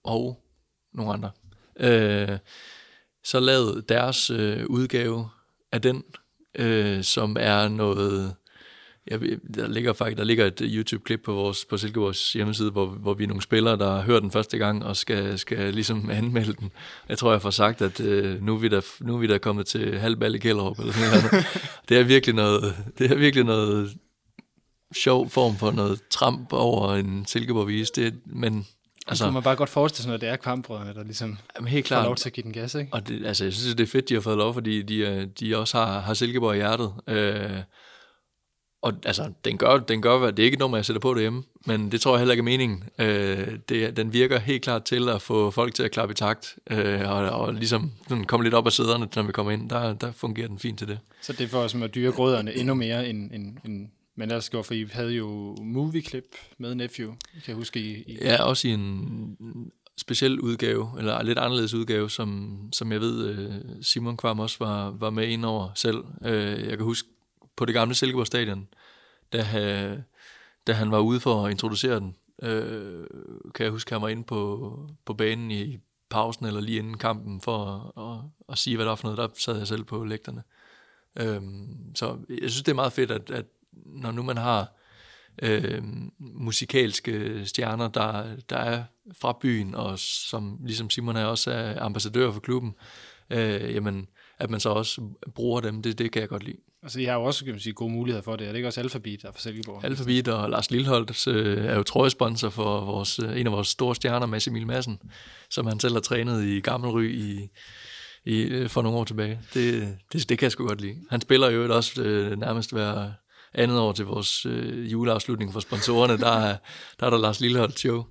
og nogle andre, øh, så lavet deres øh, udgave af den, øh, som er noget... Ved- der ligger faktisk der ligger et YouTube-klip på vores på Silkeborgs hjemmeside, hvor, hvor vi er nogle spillere, der hører den første gang og skal, skal ligesom anmelde den. Jeg tror, jeg får sagt, at øh, nu, er vi der, nu er vi der kommet til halvbal i Kjellerup. Eller sådan noget. det er virkelig noget, det er virkelig noget sjov form for noget tramp over en Silkeborg-vis. Det, men Altså, altså, kunne man bare godt forestille sig, at det er kvambrødrene, der ligesom jamen, helt får klart, lov til at give den gas, ikke? og det, altså, jeg synes, det er fedt, de har fået lov, fordi de, øh, de også har, har Silkeborg i hjertet. Øh, og altså, den gør, den gør, det er ikke et nummer, jeg sætter på derhjemme, men det tror jeg heller ikke er meningen. Øh, det, den virker helt klart til at få folk til at klappe i takt, øh, og, og ligesom sådan komme lidt op af sæderne, når vi kommer ind. Der, der fungerer den fint til det. Så det er for som at dyre grøderne endnu mere, end, end, end Men lad os gå, for I havde jo movie-klip med Nephew, kan jeg huske i... i Ja, også i en speciel udgave, eller lidt anderledes udgave, som, som jeg ved, øh, Simon Kvam også var, var med ind over selv. Øh, Jeg kan huske på det gamle Silkeborg Stadion, da, øh, da han var ude for at introducere den, øh, kan jeg huske, at han var inde på, på banen i pausen, eller lige inden kampen, for at, at, at sige, hvad der var for noget. Der sad jeg selv på lægterne. Øhm, så jeg synes, det er meget fedt, at, at når nu man har øh, musikalske stjerner, der, der er fra byen, og som ligesom Simon er også er ambassadør for klubben, øh, jamen, at man så også bruger dem, det, det kan jeg godt lide. Altså, I har jo også, kan man sige, gode muligheder for det. Er det ikke også Alphabet, der er fra Silkeborg? Alphabet og Lars Lilleholdt øh, er jo trøjesponsor for vores, øh, en af vores store stjerner, Mads Emil Madsen, som han selv har trænet i Gammelry i, i, øh, for nogle år tilbage. Det, det, det kan jeg sgu godt lide. Han spiller jo også øh, nærmest hver andet år til vores øh, juleafslutning for sponsorerne. Der er, der er der Lars Lilleholdt show.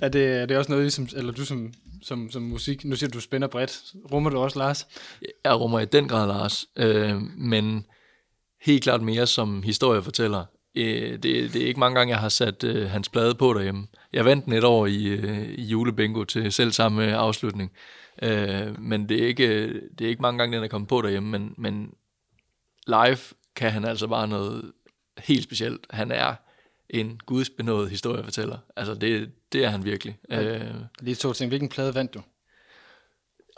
Er det, er det også noget, som, eller du som, som, som musik, nu siger du, du spænder bredt. Rummer du også, Lars? Jeg rummer i den grad Lars, øh, men helt klart mere som historiefortæller. Øh, det, det er ikke mange gange, jeg har sat øh, hans plade på derhjemme. Jeg vandt den et år i, øh, i julebingo til selv samme øh, afslutning. Øh, men det er, ikke, det er ikke mange gange, den er kommet på derhjemme, men, men live kan han altså bare noget helt specielt. Han er en gudsbenået historiefortæller. Altså, det, det er han virkelig. Øh, Lige to ting. Hvilken plade vandt du?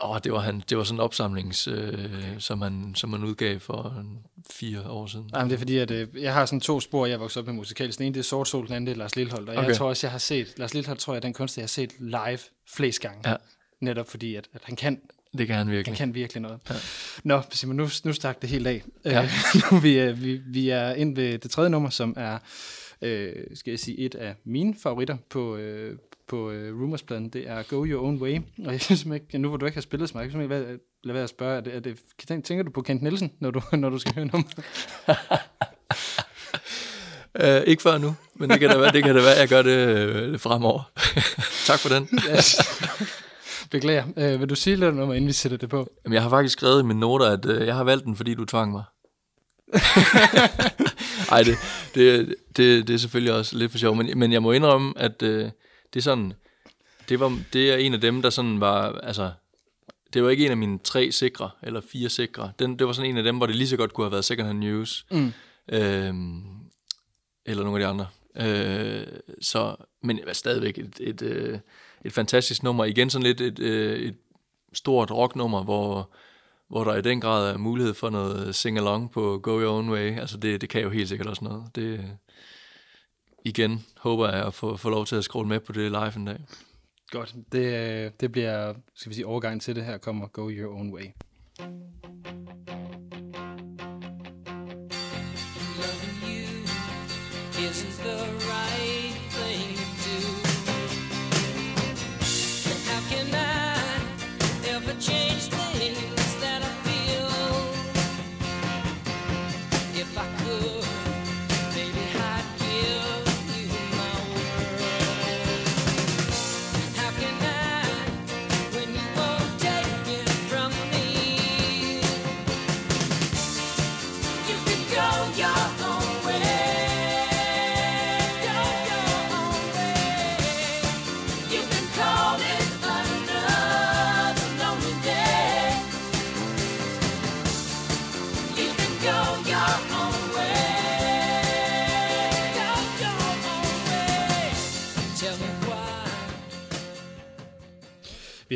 Åh, det var, han, det var sådan en opsamlings, øh, som, han, som han udgav for en, fire år siden. Jamen, det er fordi, at øh, jeg har sådan to spor, jeg vokset op med musikalsk. Den ene, det er Sort Sol, den anden, det er Lars Lilleholdt. Og okay. Okay. jeg tror også, jeg har set, Lars Lilleholdt tror jeg er den kunstner, jeg har set live flest gange. Ja. Netop fordi, at, at han kan Det kan han Han virkelig. kan virkelig noget. Ja. Nå, Simon, nu, nu stak det helt af. Ja. Øh, nu vi, vi, vi er ind ved det tredje nummer, som er, øh, skal jeg sige, et af mine favoritter på, øh, på øh, Rumors-pladen. Det er Go Your Own Way. Og jeg synes ikke, nu hvor du ikke har spillet så meget, jeg simpelthen ikke lade være at spørge, er det, er det, tænker du på Kent Nielsen, når du, når du skal høre nummer? Uh, ikke før nu, men det kan da være, det kan da være jeg gør det øh, fremover. tak for den. Beklager. Øh, vil du sige lidt om inden vi sætter det på? Jamen, jeg har faktisk skrevet i mine noter, at øh, jeg har valgt den, fordi du tvang mig. Ej, det, det, det, det er selvfølgelig også lidt for sjov, men, men jeg må indrømme, at øh, det er sådan, det, var, det er en af dem, der sådan var, altså, det var ikke en af mine tre sikre, eller fire sikre. Den, det var sådan en af dem, hvor det lige så godt kunne have været second hand news. Mm. Øhm, eller nogle af de andre. Øh, så, men det var stadigvæk et, et, øh, et fantastisk nummer. Igen sådan lidt et, øh, et stort rocknummer, hvor, hvor der i den grad er mulighed for noget sing-along på Go Your Own Way. Altså det, det kan jo helt sikkert også noget. Det, igen håber jeg at få, få lov til at scrolle med på det live en dag. Godt. Det, øh, det bliver, skal vi sige, overgang til det her kommer Go Your Own Way. Loving you isn't the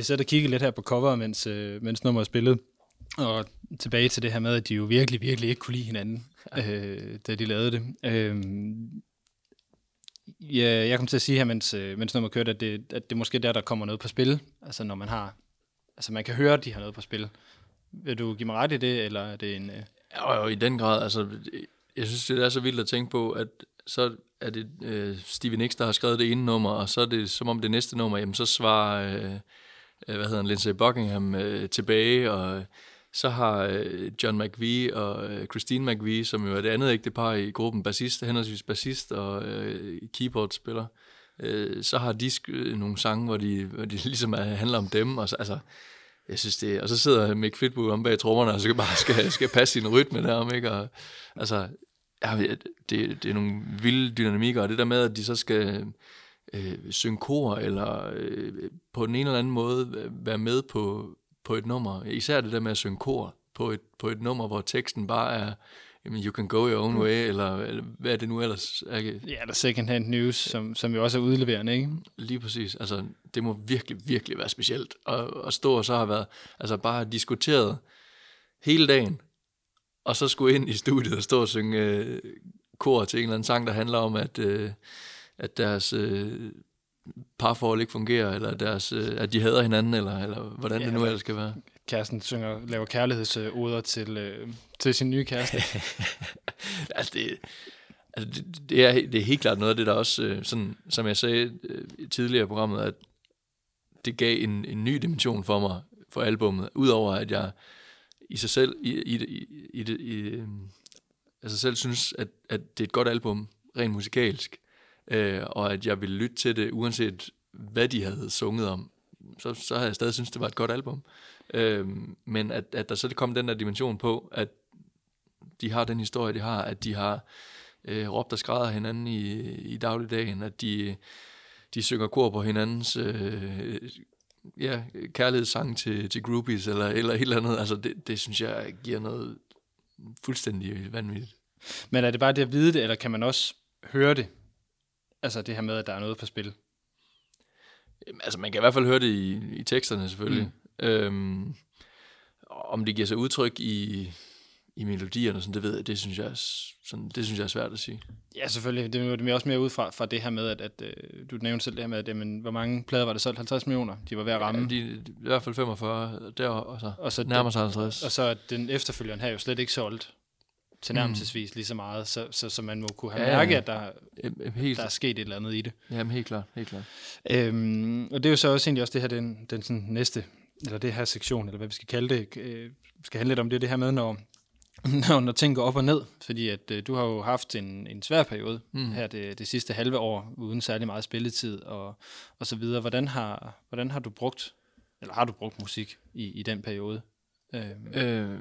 Har siddet og kigget lidt her på cover, mens, øh, mens nummeret er spillet. Og tilbage til det her med, at de jo virkelig, virkelig ikke kunne lide hinanden, øh, da de lavede det. Øh, ja, jeg kom til at sige her, mens, øh, mens nummeret kørte, at det, at det måske er der, der kommer noget på spil. Altså når man har... Altså man kan høre, at de har noget på spil. Vil du give mig ret i det, eller er det en... Øh, Ja, og i den grad, altså, jeg synes, det er så vildt at tænke på, at så er det øh, Stevie Nicks, der har skrevet det ene nummer, og så er det som om det næste nummer, jamen så svarer, øh, øh, hvad hedder han, Lindsay Buckingham øh, tilbage, og øh, så har øh, John McVie og øh, Christine McVie, som jo er det andet ægtepar i gruppen, bassist, henholdsvis bassist og øh, keyboardspiller, øh, så har de sk- øh, nogle sange, hvor de, hvor de ligesom er, handler om dem, og så, altså, jeg synes det, og så sidder Mick Fitwood om bag trommerne, og så skal bare skal, skal passe sin rytme derom, ikke? Og, altså, ja, det, det er nogle vilde dynamikker, og det der med, at de så skal øh, synge kor, eller øh, på den ene eller anden måde være med på, på et nummer. Især det der med at synge kor på et, på et nummer, hvor teksten bare er, jamen, you can go your own way, eller, eller hvad det nu ellers er. Ja, der second hand news, som, som jo også er udleverende, ikke? Lige præcis. Altså, det må virkelig, virkelig være specielt at, at stå og så have været, altså bare diskuteret hele dagen, og så skulle ind i studiet og stå og synge øh, kor til en eller anden sang, der handler om, at, øh, at deres øh, parforhold ikke fungerer, eller deres, øh, at de hader hinanden, eller, eller hvordan Ja, det nu eller- ellers skal være. Kæresten synger, laver kærlighedsoder til, øh, til sin nye kæreste. altså, det, altså det, det, er, det er helt klart noget af det, der også, øh, sådan, som jeg sagde øh, tidligere i programmet, at det gav en, en ny dimension for mig, for albummet, udover at jeg i sig selv, i, i, i, i, i, altså selv synes, at, at det er et godt album, rent musikalsk, øh, og at jeg ville lytte til det, uanset hvad de havde sunget om, så, så havde jeg stadig synes det var et godt album. Øh, men at, at der så kom den der dimension på, at de har den historie, de har, at de har øh, råbt og skrædder hinanden i, i dagligdagen, at de, de synger kor på hinandens øh, ja, kærlighedssang til, til groupies, eller, eller et eller andet. Altså, det, det synes jeg giver noget fuldstændig vanvittigt. Men er det bare det at vide det, eller kan man også høre det? Altså det her med, at der er noget på spil. Jamen, Altså, man kan i hvert fald høre det i, i teksterne, selvfølgelig. Mm. Øhm, om det giver sig udtryk i, i melodierne, sådan, det ved jeg, det synes jeg, er, sådan, det synes jeg er svært at sige. Ja, selvfølgelig. Det er jo det også mere ud fra, fra det her med, at, at øh, du nævnte selv det her med, at jamen, hvor mange plader var det solgt? 50 millioner? De var ved at ramme. Ja, de, de, I hvert fald 45 der, og så, og så nærmer sig 50. Og så den efterfølgeren her jo slet ikke solgt tilnærmelsesvis lige så meget, så, så, så man må kunne have Ja, ja, mærket, ja. at der, Øhm, Helt, der er sket et eller andet i det. jamen, helt klart, helt klart. Øhm, og det er jo så også egentlig også det her, den, den sådan næste, eller det her sektion, eller hvad vi skal kalde det, øh, skal handle lidt om, det er det her med, når, når, når ting går op og ned. Fordi at øh, du har jo haft en, en svær periode mm. Mm. her det, det sidste halve år, uden særlig meget spilletid og, og så videre. Hvordan har, hvordan har du brugt, eller har du brugt musik i, i den periode? Øhm, Øh,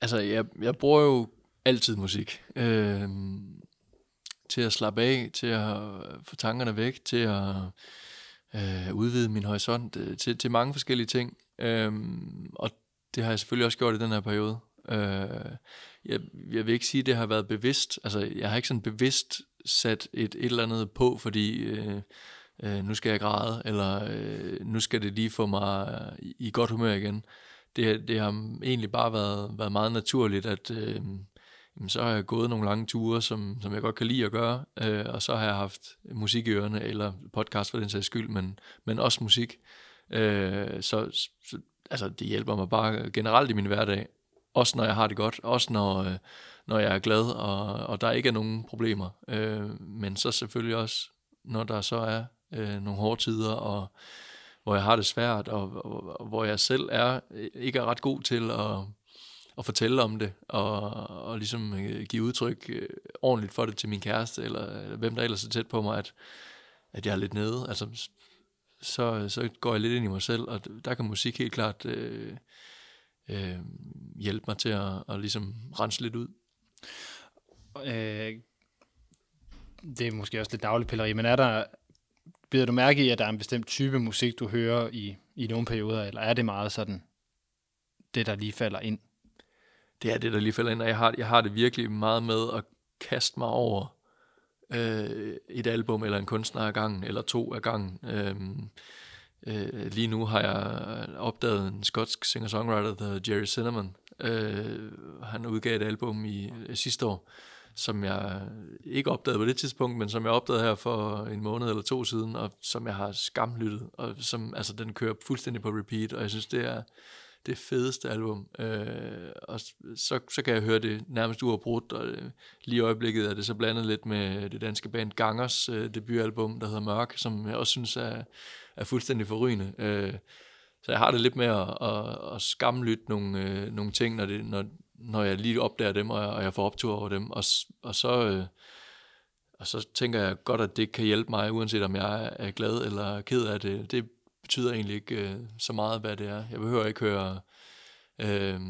altså, jeg, jeg bruger jo altid musik. Øh, til at slappe af, til at få tankerne væk, til at øh, udvide min horisont, øh, til, til mange forskellige ting. Øh, og det har jeg selvfølgelig også gjort i den her periode. Øh, jeg, jeg vil ikke sige, at det har været bevidst. Altså, jeg har ikke sådan bevidst sat et, et eller andet på, fordi øh, øh, nu skal jeg græde, eller øh, nu skal det lige få mig øh, i, i godt humør igen. Det, det har egentlig bare været, været meget naturligt, at øh, jamen, så har jeg gået nogle lange ture, som, som jeg godt kan lide at gøre, øh, og så har jeg haft musik i ørerne, eller podcast for den sags skyld, men, men også musik. Øh, så, så altså, det hjælper mig bare generelt i min hverdag, også når jeg har det godt, også når, øh, når jeg er glad, og, og der ikke er nogen problemer. Øh, men så selvfølgelig også, når der så er øh, nogle hårde tider, og hvor jeg har det svært, og, og, og hvor jeg selv er øh, ikke er ret god til at, at fortælle om det, og, og ligesom øh, give udtryk øh, ordentligt for det til min kæreste, eller, eller hvem der ellers er tæt på mig, at, at jeg er lidt nede. Altså, så, så går jeg lidt ind i mig selv, og der kan musik helt klart øh, øh, hjælpe mig til at, at ligesom rense lidt ud. øh, det er måske også lidt dagligpilleri, men er der, bider du mærke i, at der er en bestemt type musik, du hører i, i nogle perioder, eller er det meget sådan, det der lige falder ind? Det er det, der lige falder ind, og jeg har, jeg har det virkelig meget med at kaste mig over øh, et album eller en kunstner af gangen, eller to af gangen. Øh, øh, lige nu har jeg opdaget en skotsk singer-songwriter, der hedder Jerry Cinnamon. Øh, han udgav et album i øh, sidste år, som jeg ikke opdagede på det tidspunkt, men som jeg opdagede her for en måned eller to siden, og som jeg har skamlyttet, og som, altså, den kører fuldstændig på repeat, og jeg synes, det er det fedeste album. Øh, og så, så kan jeg høre det nærmest uafbrudt, og øh, lige i øjeblikket er det så blandet lidt med det danske band Gangers øh, debutalbum, der hedder Mørk, som jeg også synes er, er fuldstændig forrygende. Øh, så jeg har det lidt med at, at, at skamlytte nogle, øh, nogle ting, når, det, når, når jeg lige opdager dem, og jeg, og jeg får optur over dem. Og, og, så, øh, og så tænker jeg godt, at det kan hjælpe mig, uanset om jeg er glad eller ked af det. Det betyder egentlig ikke øh, så meget, hvad det er. Jeg behøver ikke høre øh,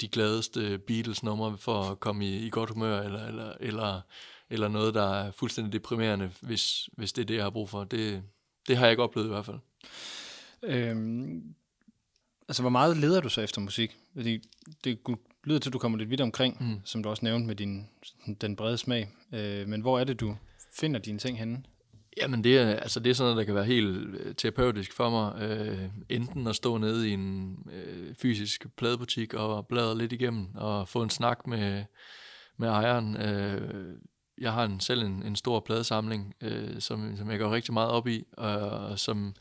de gladeste Beatles-numre for at komme i, i godt humør, eller, eller, eller, eller noget, der er fuldstændig deprimerende, hvis, hvis det er det, jeg har brug for. Det, det har jeg ikke oplevet i hvert fald. Øhm, altså, hvor meget leder du så efter musik? Fordi det lyder til, at du kommer lidt vidt omkring, mm. som du også nævnte med din, den brede smag. Øh, men hvor er det, du finder dine ting henne? Jamen det er, altså det er sådan noget, der kan være helt øh, terapeutisk for mig. Øh, enten at stå nede i en øh, fysisk pladebutik og bladre lidt igennem og få en snak med, med ejeren. Øh, jeg har en, selv en, en stor pladesamling, øh, som, som jeg går rigtig meget op i, og som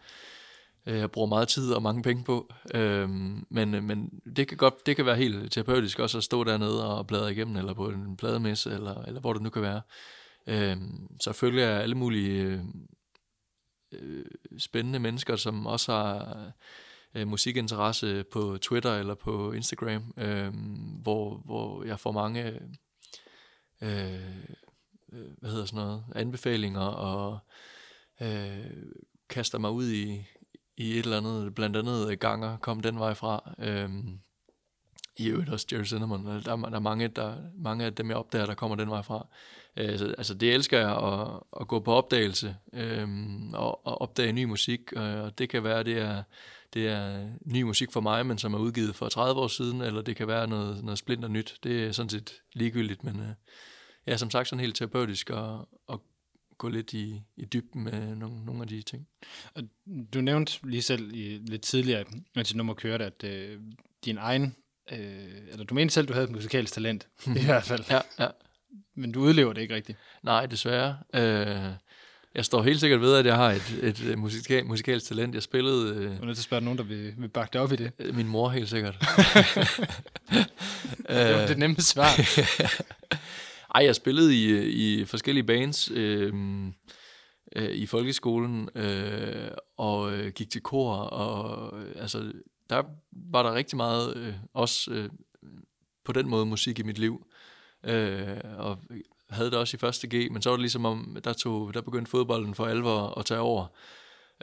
øh, jeg bruger meget tid og mange penge på. Øh, men øh, men det, kan godt, det kan være helt terapeutisk også at stå dernede og bladre igennem, eller på en plademesse, eller, eller hvor det nu kan være. Øh, Øh, så følger jeg alle mulige øh, øh, spændende mennesker, som også har øh, musikinteresse på Twitter eller på Instagram, øh, hvor, hvor jeg får mange øh, øh, hvad hedder sådan noget, anbefalinger og øh, kaster mig ud i, i et eller andet, blandt andet ganger kom den vej fra. Øh, i øvrigt også Jerry Cinnamon. Der, der er mange, der, mange af dem, jeg opdager, der kommer den vej fra. Øh, så, altså det elsker jeg, at, at gå på opdagelse øh, og, og opdage ny musik. Og det kan være, det er, det er ny musik for mig, men som er udgivet for 30 år siden, eller det kan være noget, noget splinter nyt. Det er sådan set ligegyldigt, men øh, jeg er som sagt sådan helt terapeutisk at, at gå lidt i, i dybden med nogle, nogle af de ting. Og Du nævnte lige selv i, lidt tidligere, mens nummer kørte, at øh, din egen, øh, eller du mente selv, du havde et musikalsk talent, i hvert fald, Ja, ja. Men du udlever det ikke rigtigt. Nej, desværre. Øh, jeg står helt sikkert ved, at jeg har et, et, et musika- musikalsk talent. Jeg spillede øh, Du er nødt til at spørge nogen, der vil, vil bakke dig op i det. øh, min mor helt sikkert. Det var det nemme svar. Ej, jeg spillede i, i forskellige bands øh, øh, i folkeskolen, øh, og øh, gik til kor, og øh, altså, der var der rigtig meget øh, også øh, på den måde musik i mit liv. Øh, og havde det også i første G, men så var det ligesom om, der, tog, der begyndte fodbolden for alvor at tage over.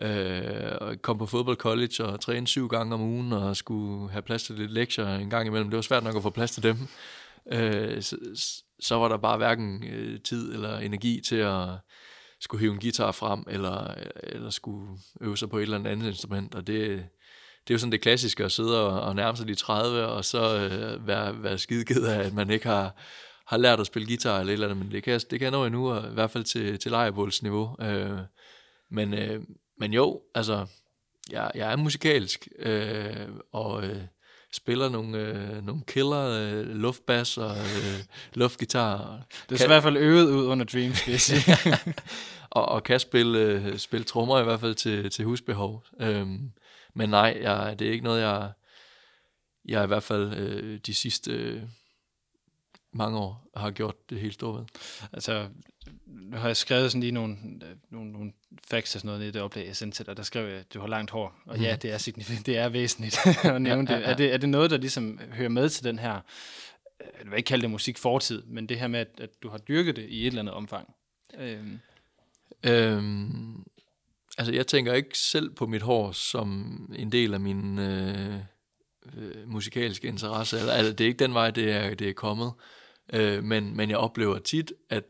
Øh, og kom på fodboldcollege og trænede syv gange om ugen, og skulle have plads til lidt lektier en gang imellem. Det var svært nok at få plads til dem. Øh, så, så var der bare hverken øh, tid eller energi til at skulle hive en guitar frem, eller, eller skulle øve sig på et eller andet instrument, og det, det er jo sådan det klassiske at sidde og, og nærme sig de 30, og så øh, være, være skideked af, at man ikke har, har lært at spille guitar eller et eller andet, men det kan, jeg- det kan jeg nå endnu, og i hvert fald til, til lejrebålsniveau. Øh, men, øh, men jo, altså, jeg, jeg er musikalsk, øh, og øh, spiller nogle, øh, nogle killer øh, luftbass og øh, luftgitar, Det er så i hvert fald øvet ud under Dreams, vil jeg sige. og, og kan spille, øh, spille trommer i hvert fald til, til husbehov. Øhm, men nej, jeg, det er ikke noget, jeg, jeg i hvert fald øh, de sidste øh, mange år har gjort det helt store ved. Altså, nu har jeg skrevet sådan lige nogle, nogle, nogle facts og sådan noget i det oplæg, jeg sendte til dig. Der skrev jeg, at du har langt hår. Og ja, det er, signif- det er væsentligt at nævne Mhm. Ja, ja, ja. Er det. Er det noget, der ligesom hører med til den her, øh, jeg vil ikke kalde det musik fortid, men det her med, at, at du har dyrket det i et eller andet omfang? Øhm, Øhm, altså, jeg tænker ikke selv på mit hår som en del af min øh, øh, musikalske interesse. Eller, altså, det er ikke den vej, det er, det er kommet. Øh, men, men jeg oplever tit, at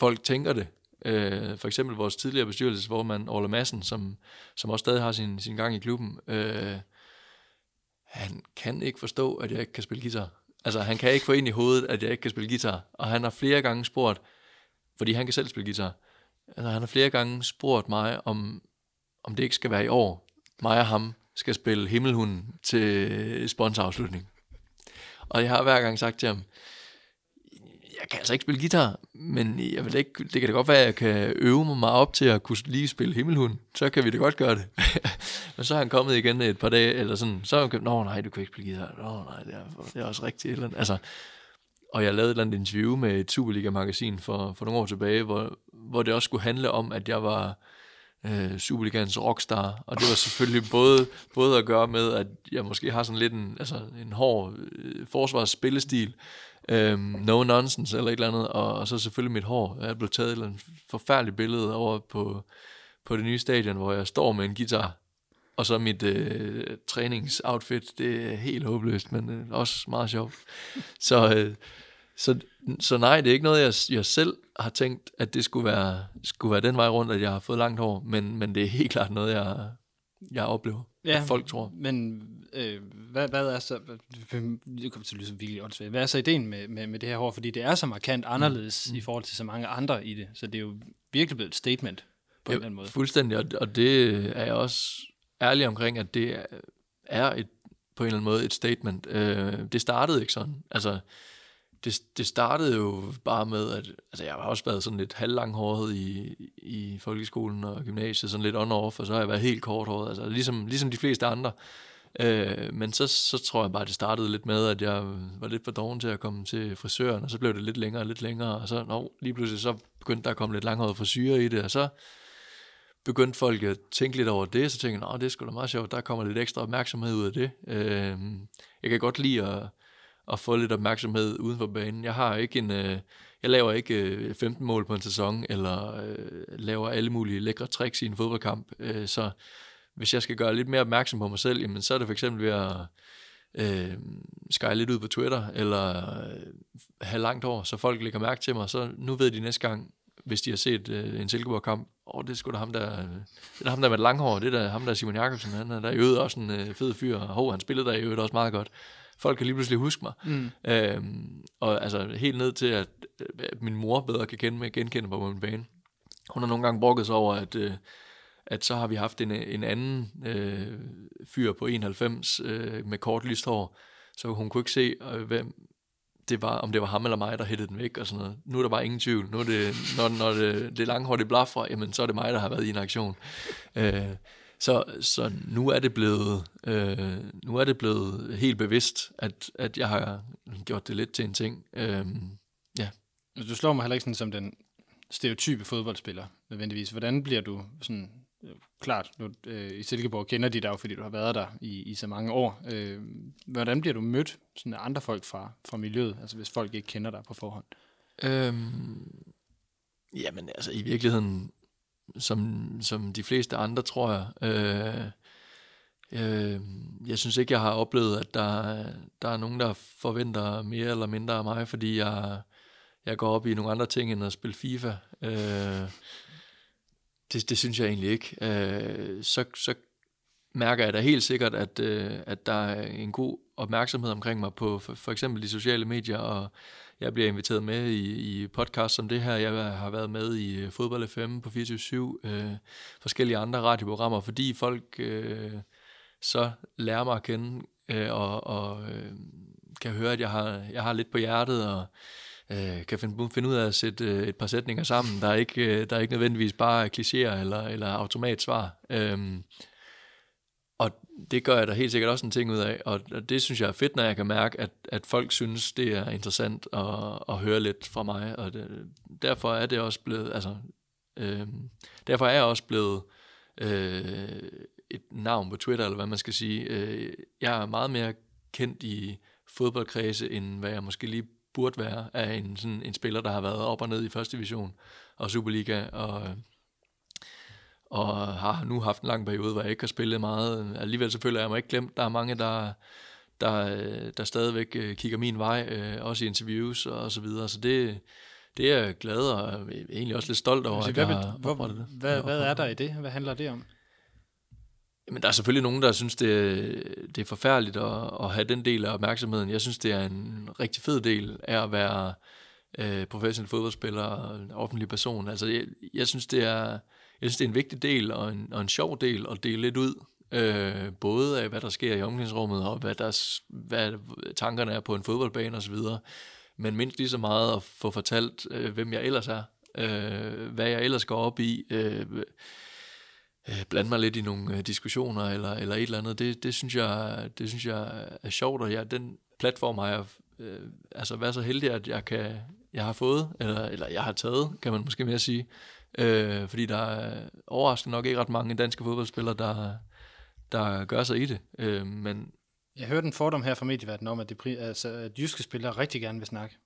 folk tænker det. Øh, for eksempel vores tidligere bestyrelsesformand, Orla Madsen, som, som også stadig har sin, sin gang i klubben. Øh, han kan ikke forstå, at jeg ikke kan spille guitar. Altså, han kan ikke få ind i hovedet, at jeg ikke kan spille guitar. Og han har flere gange spurgt, fordi han kan selv spille guitar. Altså, han har flere gange spurgt mig, om, om det ikke skal være i år. Mig og ham skal spille Himmelhunden til sponsorafslutning. Og jeg har hver gang sagt til ham, jeg kan altså ikke spille guitar, men jeg vil ikke, det kan da godt være, at jeg kan øve mig meget op til at kunne lige spille Himmelhund. Så kan vi da godt gøre det. men så er han kommet igen et par dage, eller sådan, så er han nå nej, du kan ikke spille guitar. Nå nej, det er, det er også rigtigt. Eller andet. Altså, og jeg lavede et eller andet interview med et Superliga-magasin for, for nogle år tilbage, hvor, hvor det også skulle handle om, at jeg var øh, Superligans rockstar. Og det var selvfølgelig både, både at gøre med, at jeg måske har sådan lidt en, altså en hård øh, forsvarsspillestil, øh, no nonsense eller et eller andet, og, og så selvfølgelig mit hår. Jeg blev taget et eller andet forfærdeligt billede over på, på det nye stadion, hvor jeg står med en guitar, Og så mit øh, træningsoutfit, det er helt håbløst, men øh, også meget sjovt. Så, øh, så, så nej, det er ikke noget, jeg, jeg selv har tænkt, at det skulle være, skulle være den vej rundt, at jeg har fået langt hår, men, men det er helt klart noget, jeg, jeg oplever, ja. at folk tror. Men øh, hvad, hvad er så... Det kommer til at lyde som virkelig åndssvagt. Hvad er så ideen med, med, med det her hår? Fordi det er så markant anderledes mm. i forhold til så mange andre i det. Så det er jo virkelig blevet et statement på en eller anden måde. Fuldstændig, og, og det er jeg også ærlig omkring, at det er- er et, på en eller anden måde et statement. Øh, det startede ikke sådan. Altså, det, det startede jo bare med, at altså, jeg har også været sådan lidt halvlanghåret i, i folkeskolen og gymnasiet, sådan lidt on-off, og så har jeg været helt korthåret, altså ligesom, ligesom de fleste andre. Øh, men så, så tror jeg bare, det startede lidt med, at jeg var lidt for doven til at komme til frisøren, og så blev det lidt længere og lidt længere, og så nå, lige pludselig så begyndte der at komme lidt langhåret frisyrer i det, og så begyndte folk at tænke lidt over det, så tænkte jeg, "Nå, det er sgu da meget sjovt, der kommer lidt ekstra opmærksomhed ud af det. Øh, jeg kan godt lide at, at få lidt opmærksomhed uden for banen. Jeg har ikke en, øh, jeg laver ikke øh, 15 mål på en sæson, eller øh, laver alle mulige lækre tricks i en fodboldkamp, øh, så hvis jeg skal gøre lidt mere opmærksom på mig selv, jamen så er det for eksempel ved at øh, skyle lidt ud på Twitter, eller øh, have langt hår, så folk lægger mærke til mig, så nu ved de næste gang, hvis de har set øh, en Silkeborg-kamp, åh, oh, det er sgu da ham der, det er da ham der med langhår, det er da ham der Simon Jakobsen, han er der i øvrigt også en øh, fed fyr, og han spillede der i øvrigt også meget godt. Folk kan lige pludselig huske mig. Mm. Øhm, og altså helt ned til, at, at min mor bedre kan kende mig, genkende mig på min bane. Hun har nogle gange brokket sig over, at, øh, at så har vi haft en, en anden øh, fyr på 91 øh, med kort lyst hår, så hun kunne ikke se, øh, hvem det var, om det var ham eller mig, der hættede den væk og sådan noget. Nu er der bare ingen tvivl. Nu er det, når, når det, det langhårige blaffer, jamen så er det mig, der har været i en aktion. Øh, så, så nu er det blevet øh, nu er det blevet helt bevidst, at, at jeg har gjort det lidt til en ting. Øh, Altså, Du slår mig heller ikke sådan som den stereotype fodboldspiller, nødvendigvis. Hvordan bliver du sådan... øh, Klart, nu, øh, i Silkeborg kender de dig jo, fordi du har været der i, i så mange år. Øh, hvordan bliver du mødt sådan af andre folk fra, fra miljøet, altså hvis folk ikke kender dig på forhånd? Øhm, jamen altså i virkeligheden, som, som de fleste andre, tror jeg. Øh, øh, jeg synes ikke, jeg har oplevet, at der, der er nogen, der forventer mere eller mindre af mig, fordi jeg, jeg går op i nogle andre ting end at spille FIFA. Øh, det, det synes jeg egentlig ikke. Øh, så, så mærker jeg da helt sikkert, at, øh, at der er en god opmærksomhed omkring mig på for, for eksempel de sociale medier, og jeg bliver inviteret med i, i podcast som det her. Jeg har været med i øh, Fodbold FM på 24 øh, forskellige andre radioprogrammer, fordi folk øh, så lærer mig at kende øh, og, og øh, kan høre, at jeg har, jeg har lidt på hjertet, og øh, kan finde, finde ud af at sætte øh, et par sætninger sammen, der er ikke, øh, der er ikke nødvendigvis bare klichéer eller, eller automatsvar. svar det gør jeg da helt sikkert også en ting ud af, og og det synes jeg er fedt, når jeg kan mærke, at, at folk synes, det er interessant at, at høre lidt fra mig, og det, derfor er det også blevet, altså, øh, derfor er jeg også blevet øh, et navn på Twitter, eller hvad man skal sige. Øh, jeg er meget mere kendt i fodboldkredse, end hvad jeg måske lige burde være af en, sådan en spiller, der har været op og ned i første division og Superliga, og og har nu haft en lang periode, hvor jeg ikke har spillet meget. Alligevel så føler jeg mig ikke glemt. Der er mange, der, der, der stadigvæk øh, kigger min vej, øh, også i interviews og så videre. Så det, det er jeg glad og egentlig også lidt stolt over, Altså, at jeg har hvor, det. hvad, hvad er der i det? Hvad handler det om? Jamen, der er selvfølgelig nogen, der synes, det, det er forfærdeligt at, at have den del af opmærksomheden. Jeg synes, det er en rigtig fed del af at være øh, professionel fodboldspiller og en offentlig person. Altså, jeg, jeg, synes, det er, jeg synes, det er en vigtig del og en, og en sjov del at dele lidt ud. Øh, både af, hvad der sker i omklædningsrummet, og hvad, der, hvad tankerne er på en fodboldbane osv., men mindst lige så meget at få fortalt, øh, hvem jeg ellers er, øh, hvad jeg ellers går op i, øh, øh, blande mig lidt i nogle øh, diskussioner eller, eller et eller andet, det, det, synes jeg, det synes jeg er sjovt, og jeg, den platform har jeg øh, altså været så heldig, at jeg, kan, jeg har fået, eller, eller jeg har taget, kan man måske mere sige, øh, fordi der er overraskende nok ikke ret mange danske fodboldspillere, der, der gør sig i det, øh, men Jeg hørte en fordom her fra medieverdenen om, at, det, altså, at jyske spillere rigtig gerne vil snakke.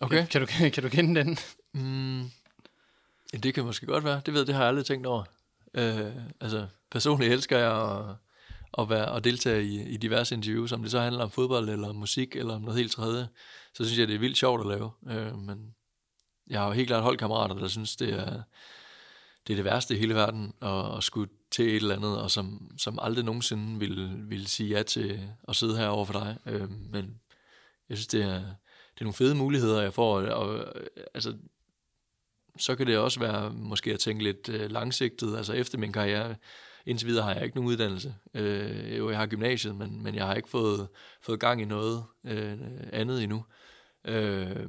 okay. Kan, kan, du, kan du kende den? Mm, ja, det kan måske godt være. Det ved det har jeg aldrig tænkt over. Øh, altså personligt elsker jeg at, at, være, at deltage i, i diverse interviews, om det så handler om fodbold, eller om musik, eller om noget helt tredje. Så synes jeg, det er vildt sjovt at lave. Øh, men jeg har jo helt klart holdkammerater, der synes, det er det, er det værste i hele verden, at, at skulle til et eller andet, og som, som aldrig nogensinde vil, vil sige ja til at sidde her over for dig. Øh, men jeg synes, det er, det er nogle fede muligheder, jeg får. Og, og, altså, så kan det også være måske at tænke lidt øh, langsigtet. Altså efter min karriere, indtil videre har jeg ikke nogen uddannelse. Øh, jo, jeg har gymnasiet, men, men jeg har ikke fået, fået gang i noget øh, andet endnu. Øh,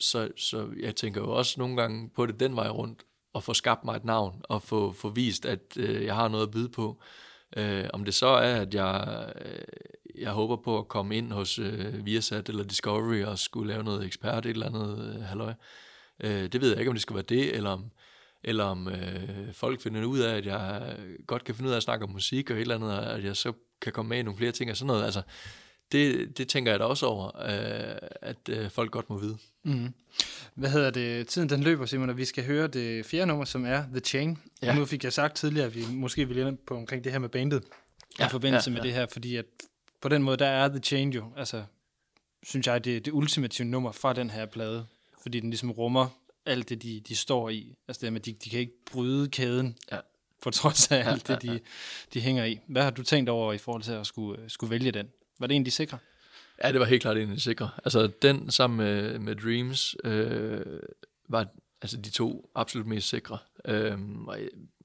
så, så jeg tænker jo også nogle gange på det den vej rundt, og få skabt mig et navn, og få, få vist, at øh, jeg har noget at byde på. Øh, om det så er, at jeg, øh, jeg håber på at komme ind hos øh, Viasat eller Discovery og skulle lave noget ekspert, et eller andet øh, halløj. Øh, det ved jeg ikke, om det skal være det, eller om, eller om øh, folk finder ud af, at jeg godt kan finde ud af at snakke om musik og et eller andet, og at jeg så kan komme med i nogle flere ting og sådan noget. Altså, det, det tænker jeg da også over, øh, at øh, folk godt må vide. Mm. Hvad hedder det? Tiden den løber, Simon, og vi skal høre det fjerde nummer, som er The Chain. Ja. Og nu fik jeg sagt tidligere, at vi måske ville ind på omkring det her med bandet ja, i forbindelse ja, med ja. det her, fordi at på den måde, der er The Chain jo, altså, synes jeg, det er det ultimative nummer fra den her plade, fordi den ligesom rummer alt det, de, de står i. Altså det med, de, de kan ikke bryde kæden, Ja. på trods af alt det, de, de hænger i. Hvad har du tænkt over i forhold til at skulle, skulle vælge den? Var det en, de sikre? Ja, det var helt klart en af de sikre. Altså, den sammen med, med Dreams øh, var altså de to absolut mest sikre. Øh, og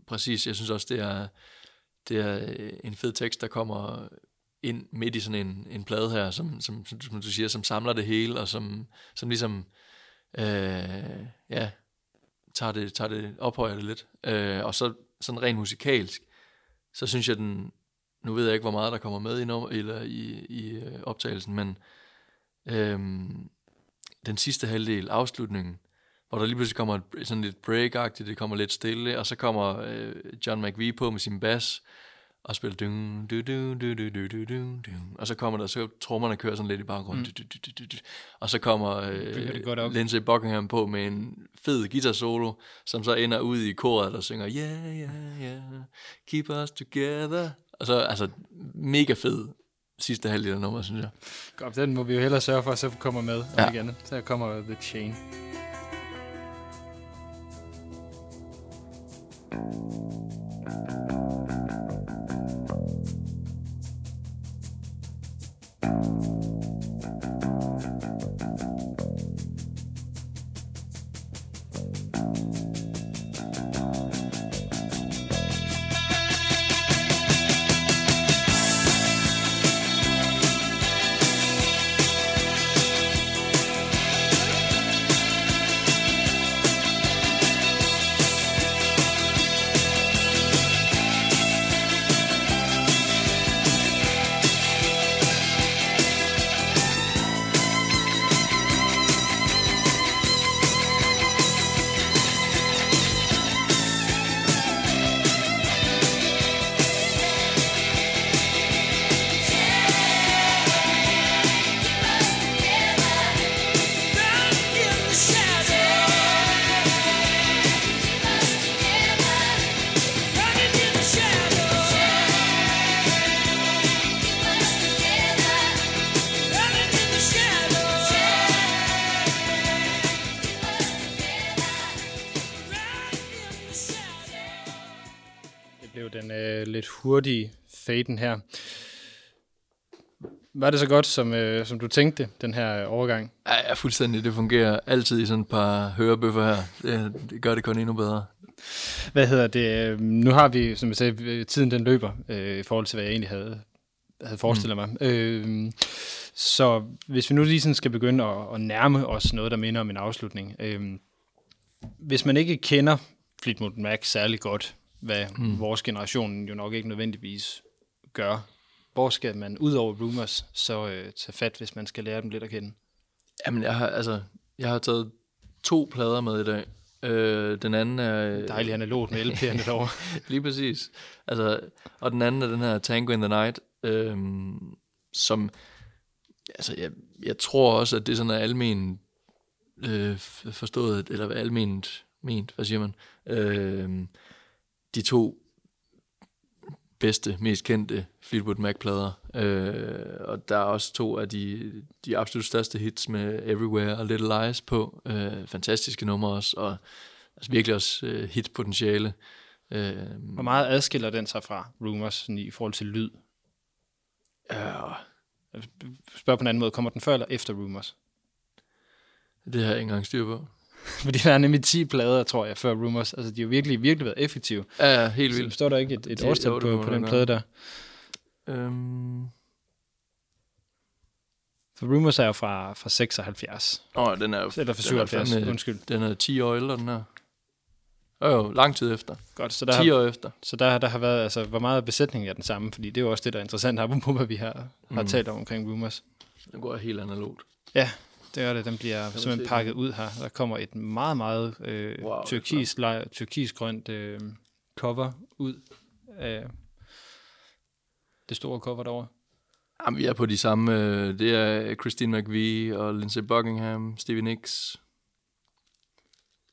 præcis, jeg synes også, det er, det er øh, en fed tekst, der kommer ind midt i sådan en, en plade her, som, som, som, som du siger, som samler det hele, og som, som ligesom, øh, ja, tager det, tager det, ophøjer det lidt. Øh, og så sådan rent musikalsk, så synes jeg, den, nu ved jeg ikke, hvor meget der kommer med i, nummer, eller i, i optagelsen, men øhm, den sidste halvdel, afslutningen, hvor der lige pludselig kommer sådan lidt break det kommer lidt stille, og så kommer øh, John McVie på med sin bas, og spiller dun, du, du, du, du, du, du, du, og så kommer der, så trommerne kører sådan lidt i baggrunden, mm. du, du, du, du, du, og så kommer øh, Lindsey Buckingham på med en fed guitar-solo, som så ender ud i koret, der synger, yeah, yeah, yeah, keep us together, og så, altså, mega fed sidste halvdel af nummer, synes jeg. Godt, den må vi jo hellere sørge for, at så kommer med. Ja. Igen. Så kommer The Chain. Det blev den øh, lidt hurtige faden her. Var det så godt, som, øh, som du tænkte, den her overgang? Ja, ja, fuldstændig. Det fungerer altid i sådan et par hørebøffer her. Det, det gør det kun endnu bedre. Hvad hedder det? øh, Nu har vi, som jeg sagde, øh, tiden den løber øh, i forhold til, hvad jeg egentlig havde, havde forestillet mm. mig. Øh, så hvis vi nu lige sådan skal begynde at, at nærme os noget, der minder om en afslutning. Øh, hvis man ikke kender Fleetwood Mac særlig godt, hvad mm. vores generation jo nok ikke nødvendigvis gør, hvor skal man ud over Rumors så øh, tage fat, hvis man skal lære dem lidt at kende? Jamen, jeg har, altså, jeg har taget to plader med i dag. Øh, den anden er... Dejligt analogt med LP'erne derovre. Lige præcis. Altså, og den anden er den her Tango in the Night, øhm, som, altså, jeg, jeg tror også, at det sådan er almen øh, forstået, eller alment ment, hvad siger man? Øh, de to bedste, mest kendte Fleetwood Mac-plader. Øh, og der er også to af de, de absolut største hits med Everywhere og Little Lies på. Øh, fantastiske numre også, og altså virkelig også øh, hitpotentiale. Øh, Hvor meget adskiller den sig fra Rumors i forhold til lyd? ja, Spørg på en anden måde, kommer den før eller efter Rumors? det har jeg ikke engang styr på. Fordi der er nemlig 10 plader, tror jeg, før Rumors. Altså, de har virkelig, virkelig været effektive. Ja, ja, helt Så vildt. står der ikke et, et Det- årstal det på, på den plade der? Øhm, For Rumors er jo fra, fra 76. åh, den er jo Eller fra den er 77, undskyld. Den er 10 år ældre, den her. Jo, jo, lang tid efter. Godt, så der, 10 har, år efter. så der, der har været, altså, hvor meget besætning er den samme? Fordi det er jo også det, der er interessant her, på, hvad vi har, har Mm. talt om omkring Rumors. Den går helt analogt. Ja, er det. Den bliver simpelthen pakket ud her. Der kommer et meget, meget øh, Wow, er turkis, lej- turkisgrønt øh, cover ud af det store cover derovre. Jamen, vi er på de samme. øh, Det er Christine McVie og Lindsey Buckingham, Stevie Nicks.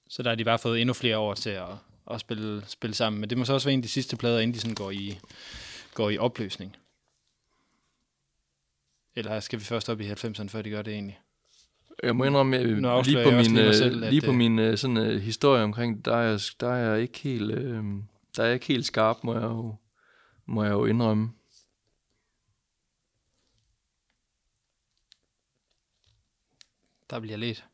Så der har de bare fået endnu flere år til at, at spille, spille sammen. Men det må så også være en af de sidste plader, inden de sådan går i, går i opløsning. Eller skal vi først op i 90'erne, før de gør det egentlig? Jeg må indrømme, jeg, Nu lige afslører på også min, lige øh, selv, lige på øh, min øh, sådan, øh, historie omkring, der er, jeg, der er jeg ikke helt, øh, der er jeg ikke helt skarp, må jeg jo, må jeg jo indrømme. Der bliver let.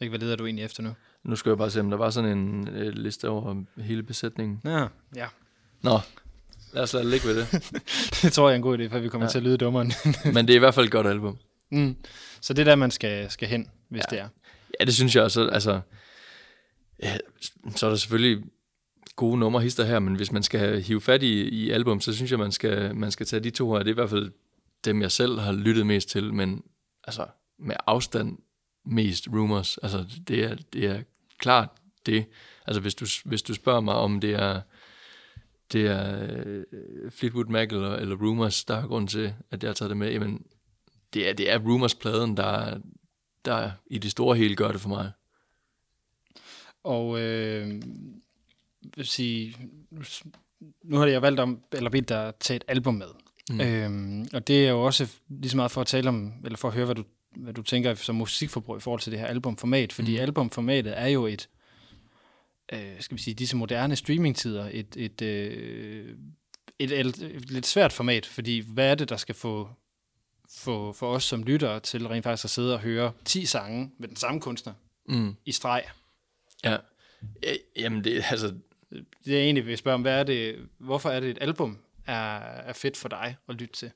Ikke, hvad leder du egentlig efter nu? Nu skal jeg bare se, om der var sådan en øh, liste over hele besætningen. Ja, ja. Nå, lad os lade ligge ved det. Det tror jeg er en god idé, for vi kommer ja. til at lyde dummere. Men det er i hvert fald et godt album. Mm. Så det er der, man skal, skal hen, hvis Ja. det er. Ja, det synes jeg også. Altså, ja, så er der selvfølgelig gode numre hister her, men hvis man skal hive fat i, i album, så synes jeg, man skal, man skal tage de to her. Det er i hvert fald dem, jeg selv har lyttet mest til, men altså med afstand mest Rumors. Altså, det er, det er klart det. Altså, hvis du, hvis du spørger mig, om det er det er øh, Fleetwood Mac eller, eller Rumors, der er grund til, at jeg har taget det med, jamen, det er, det er Rumors-pladen, der, der i det store hele gør det for mig. Og øh, vil sige, nu har jeg valgt om, eller bedt dig tage et album med. Mm. Øhm, og det er jo også lige så meget for at tale om, eller for at høre, hvad du, hvad du tænker som musikforbrug i forhold til det her albumformat. Fordi mm. albumformatet er jo et, øh, skal vi sige, disse moderne streamingtider, et, et, øh, et, et, et lidt svært format. Fordi hvad er det, der skal få, få, for os som lyttere til rent faktisk at sidde og høre 10 sange med den samme kunstner Mm. i streg? Ja. ja. Jamen, det, altså, Det er egentlig, vil spørge om, hvad er det, hvorfor er det et album er, er fedt for dig at lytte til?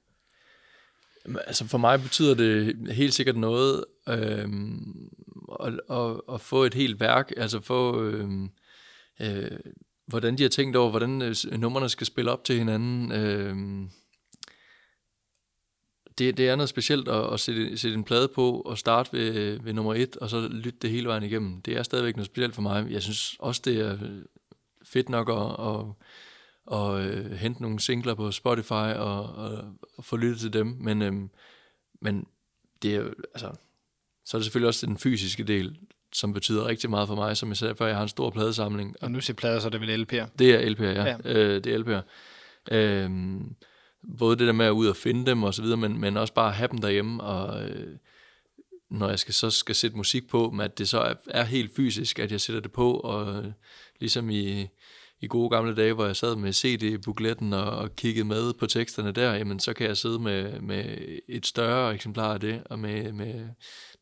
Jamen, Altså for mig betyder det helt sikkert noget øhm, at, at, at få et helt værk, altså få øhm, øh, hvordan de har tænkt over, hvordan øh, numrene skal spille op til hinanden. Øhm, det, det er noget specielt at, at sætte, sætte en plade på og starte ved, ved nummer et, og så lytte det hele vejen igennem. Det er stadigvæk noget specielt for mig. Jeg synes også, det er fedt nok at, at, at, øh, hente nogle singler på Spotify og, og, og få lyttet til dem, men, øhm, men det er altså, så er det selvfølgelig også den fysiske del, som betyder rigtig meget for mig, som jeg sagde før, jeg har en stor pladesamling, Og nu siger plader, så er det vel LP'er. det er LP'er, ja. ja. Øh, det er LP'er. Øhm, både det der med at ud og finde dem og så videre, men, men også bare have dem derhjemme, og øh, når jeg skal, så skal sætte musik på, men at det så er, er helt fysisk, at jeg sætter det på, og øh, ligesom i, i gode gamle dage, hvor jeg sad med CD-bukletten og, og kiggede med på teksterne der, jamen så kan jeg sidde med, med et større eksemplar af det, og med, med,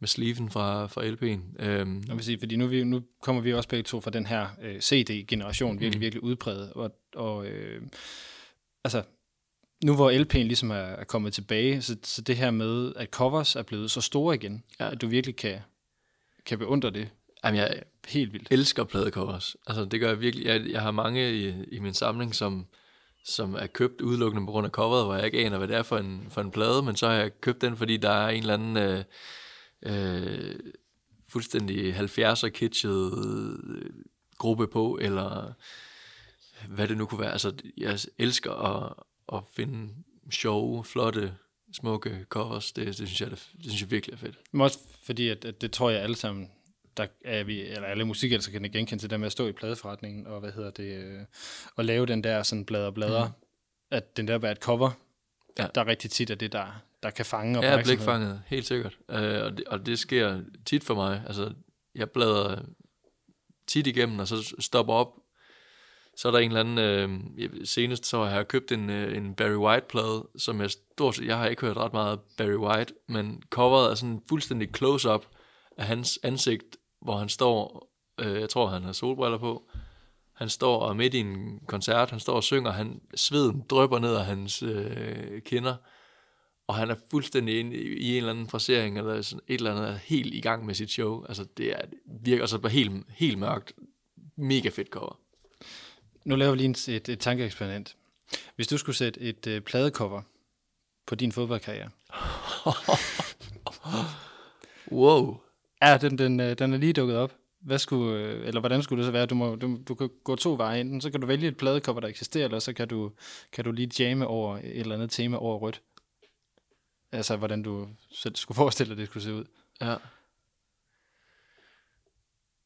med sleeven fra, fra LP'en. Øhm, Jeg vil sige, fordi nu, vi, nu kommer vi også begge to fra den her øh, CD-generation, virkelig, Mm. virkelig udpræget. Og, og øh, altså, nu hvor LP'en ligesom er, er kommet tilbage, så, så det her med, at covers er blevet så store igen, Ja. at du virkelig kan, kan beundre det jamen, jeg, helt vildt. elsker pladecovers. Altså, det gør jeg virkelig. Jeg, jeg har mange i, i min samling, som, som er købt udelukkende på grund af coveret, hvor jeg ikke aner, hvad det er for en, for en plade, men så har jeg købt den, fordi der er en eller anden øh, øh, fuldstændig 70'er kitschet øh, gruppe på, eller hvad det nu kunne være. Altså, jeg elsker at, at finde sjove, flotte, smukke covers. Det, det, synes jeg, det, det synes jeg virkelig er fedt. Men også fordi, at, at det tror jeg alle sammen der er vi, eller alle musikelskere kan genkende til det med at stå i pladeforretningen, og hvad hedder det, øh, og lave den der sådan blader blader, mm. at den der være et cover, Ja. ja. der er rigtig tit af det, der, der kan fange Ja, opmærksomhed. blikfanget, helt sikkert. Øh, og, det, og det sker tit for mig. Altså, jeg bladrer tit igennem, og så stopper op. Så er der en eller anden... Øh, senest så har jeg købt en, øh, en Barry White-plade, som jeg stort set... Jeg har ikke hørt ret meget Barry White, men coveret er sådan fuldstændig close-up af hans ansigt, hvor han står... Øh, jeg tror, han har solbriller på. Han står og midt i en koncert, han står og synger, han, sveden drypper ned af hans øh, kinder, og han er fuldstændig inde i, en eller anden frasering, eller sådan et eller andet, helt i gang med sit show. Altså, det er, virker så altså, helt, helt mørkt. Mega fedt cover. Nu laver vi lige et, et tankeeksperiment. Hvis du skulle sætte et øh, pladecover på din fodboldkarriere, Wow. Ja, den, den, øh, den er lige dukket op. Hvad skulle, øh, eller hvordan skulle det så være? Du, må, du, du kan gå to veje. Enten så kan du vælge et pladecover, der eksisterer, eller så kan du, kan du lige jamme over et eller andet tema over rødt. Altså, hvordan du selv skulle forestille dig, det skulle se ud. Ja.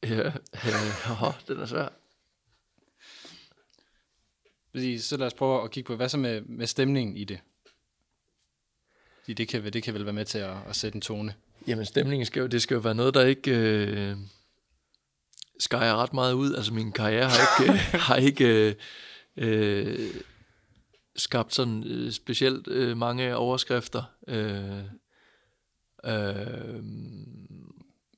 Ja, øh, åh, den er svær. Præcis, så lad os prøve at kigge på, hvad så med, med stemningen i det? Fordi det kan, det kan vel være med til at, at sætte en tone. Jamen stemningen skal jo, det skal jo være noget, der ikke øh, skærer ret meget ud. Altså min karriere har ikke, øh, har ikke øh, skabt sådan øh, specielt øh, mange overskrifter. Øh, øh,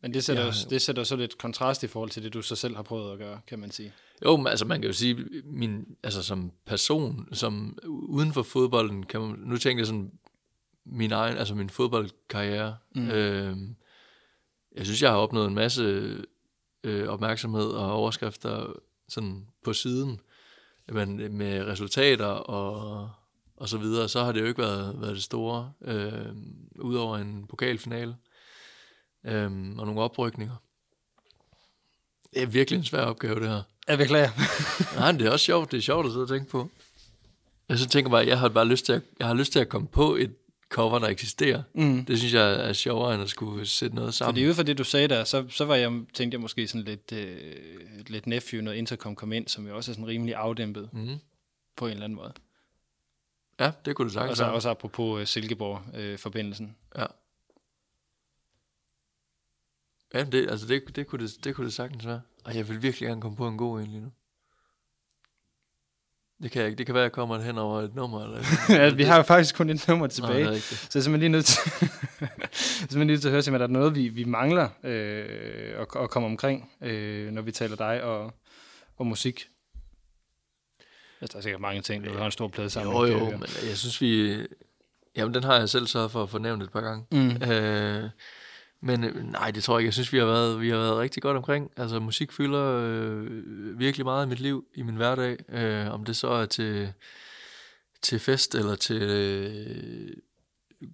Men det sætter, Ja. jo, det sætter så lidt kontrast i forhold til det, du så selv har prøvet at gøre, kan man sige. Jo, men altså man kan jo sige, min, altså som person, som uden for fodbolden, kan man, nu tænker jeg sådan, min egen, altså min fodboldkarriere. Mm. Øh, jeg synes, jeg har opnået en masse øh, opmærksomhed og overskrifter sådan på siden, men med resultater og, og så videre, så har det jo ikke været, været det store, øh, udover en pokalfinale øh, og nogle oprykninger. Det er virkelig en svær opgave, det her. Jeg beklager. Nej, det er også sjovt. Det er sjovt at sidde og tænke på. Jeg så tænker bare, jeg har bare lyst til at, jeg har lyst til at komme på et cover, der eksisterer. Mm. Det synes jeg er sjovere, end at skulle sætte noget sammen. Fordi ud fra det, du sagde der, så, så var jeg, tænkte jeg måske sådan lidt, øh, lidt nephew, noget intercom kom ind, som jo også er sådan rimelig afdæmpet Mm. på en eller anden måde. Ja, det kunne Og sagtens så være. også apropos øh, Silkeborg-forbindelsen. Ja. Ja, det, altså det, det, kunne det, det kunne det sagtens være. Og jeg vil virkelig gerne komme på en god en lige nu. Det kan jeg ikke. Det kan være, at jeg kommer hen over et nummer. Eller ja, vi har jo faktisk kun et nummer tilbage. rigtigt. Så jeg er simpelthen lige nødt til, simpelthen lige nødt til at høre, om der er noget, vi, vi mangler øh, at, at komme omkring, øh, når vi taler dig og, og musik. Altså, der er sikkert mange ting, du har en stor plade sammen. Jo, jo, men jeg synes, vi... Jamen, den har jeg selv sørget for at få nævnt et par gange. Mm. Øh, men øh, nej, det tror jeg ikke. Jeg synes, vi har været, vi har været rigtig godt omkring. Altså, musik fylder øh, virkelig meget i mit liv, i min hverdag. Øh, om det så er til, til fest, eller til øh,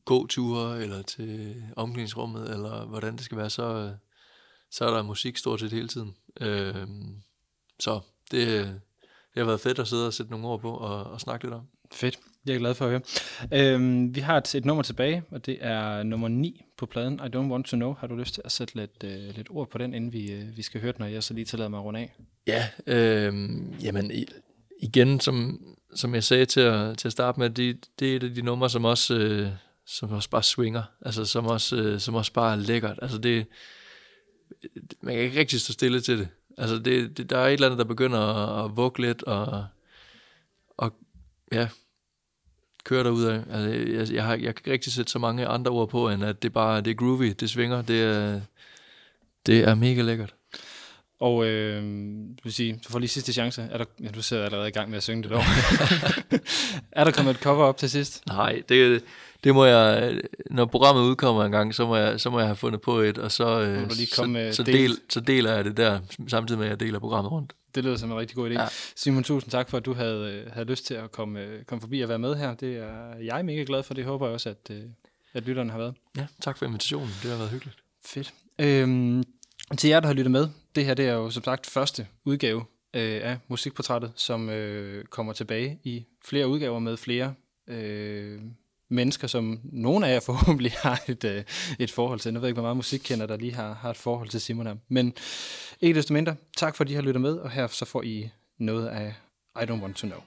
gåture, eller til omklædningsrummet, eller hvordan det skal være, så, øh, så er der musik stort set hele tiden. Øh, så det, det har været fedt at sidde og sætte nogle ord på og, og snakke lidt om. Fedt. Jeg er glad for at høre. Øhm, vi har et, et nummer tilbage, og det er nummer 9 på pladen, I Don't Want To Know. Har du lyst til at sætte lidt, øh, lidt ord på den, inden vi, øh, vi skal høre den, og jeg så lige tillader mig at runde af? Ja, øh, jamen igen, som, som jeg sagde til at, til at starte med, det, det er et af de numre, som også, øh, som også bare swinger, altså som også, øh, som også bare er lækkert. Altså det, man kan ikke rigtig stå stille til det. Altså det, det der er et eller andet, der begynder at, at vugge lidt, og, og ja, køre derud af. Altså, jeg, jeg, har, jeg kan ikke rigtig sætte så mange andre ord på, end at det bare det er groovy, det svinger, det er, det er mega lækkert. Og øh, vil sige, du får lige sidste chance. Er der, ja, du sidder allerede i gang med at synge det dog. er der kommet et cover op til sidst? Nej, det, det må jeg, når programmet udkommer en gang, så må jeg, så må jeg have fundet på et, og så, øh, du så, så, del, så deler jeg det der, samtidig med at jeg deler programmet rundt. Det lyder som en rigtig god idé. Ja. Simon, tusind tak for, at du havde, øh, havde lyst til at komme, øh, komme forbi og være med her. Det er jeg mega glad for. Det håber jeg også, at, øh, at lytterne har været. Ja, tak for invitationen. Det har været hyggeligt. Fedt. Øhm, til jer, der har lyttet med, det her det er jo som sagt første udgave øh, af Musikportrættet, som øh, kommer tilbage i flere udgaver med flere øh, mennesker, som nogle af jer forhåbentlig har et, øh, et forhold til. Nu ved jeg ikke, hvor meget musikkender, der lige har, har et forhold til Simon her. Men ikke desto mindre, tak fordi I har lyttet med, og her så får I noget af I Don't Want To Know.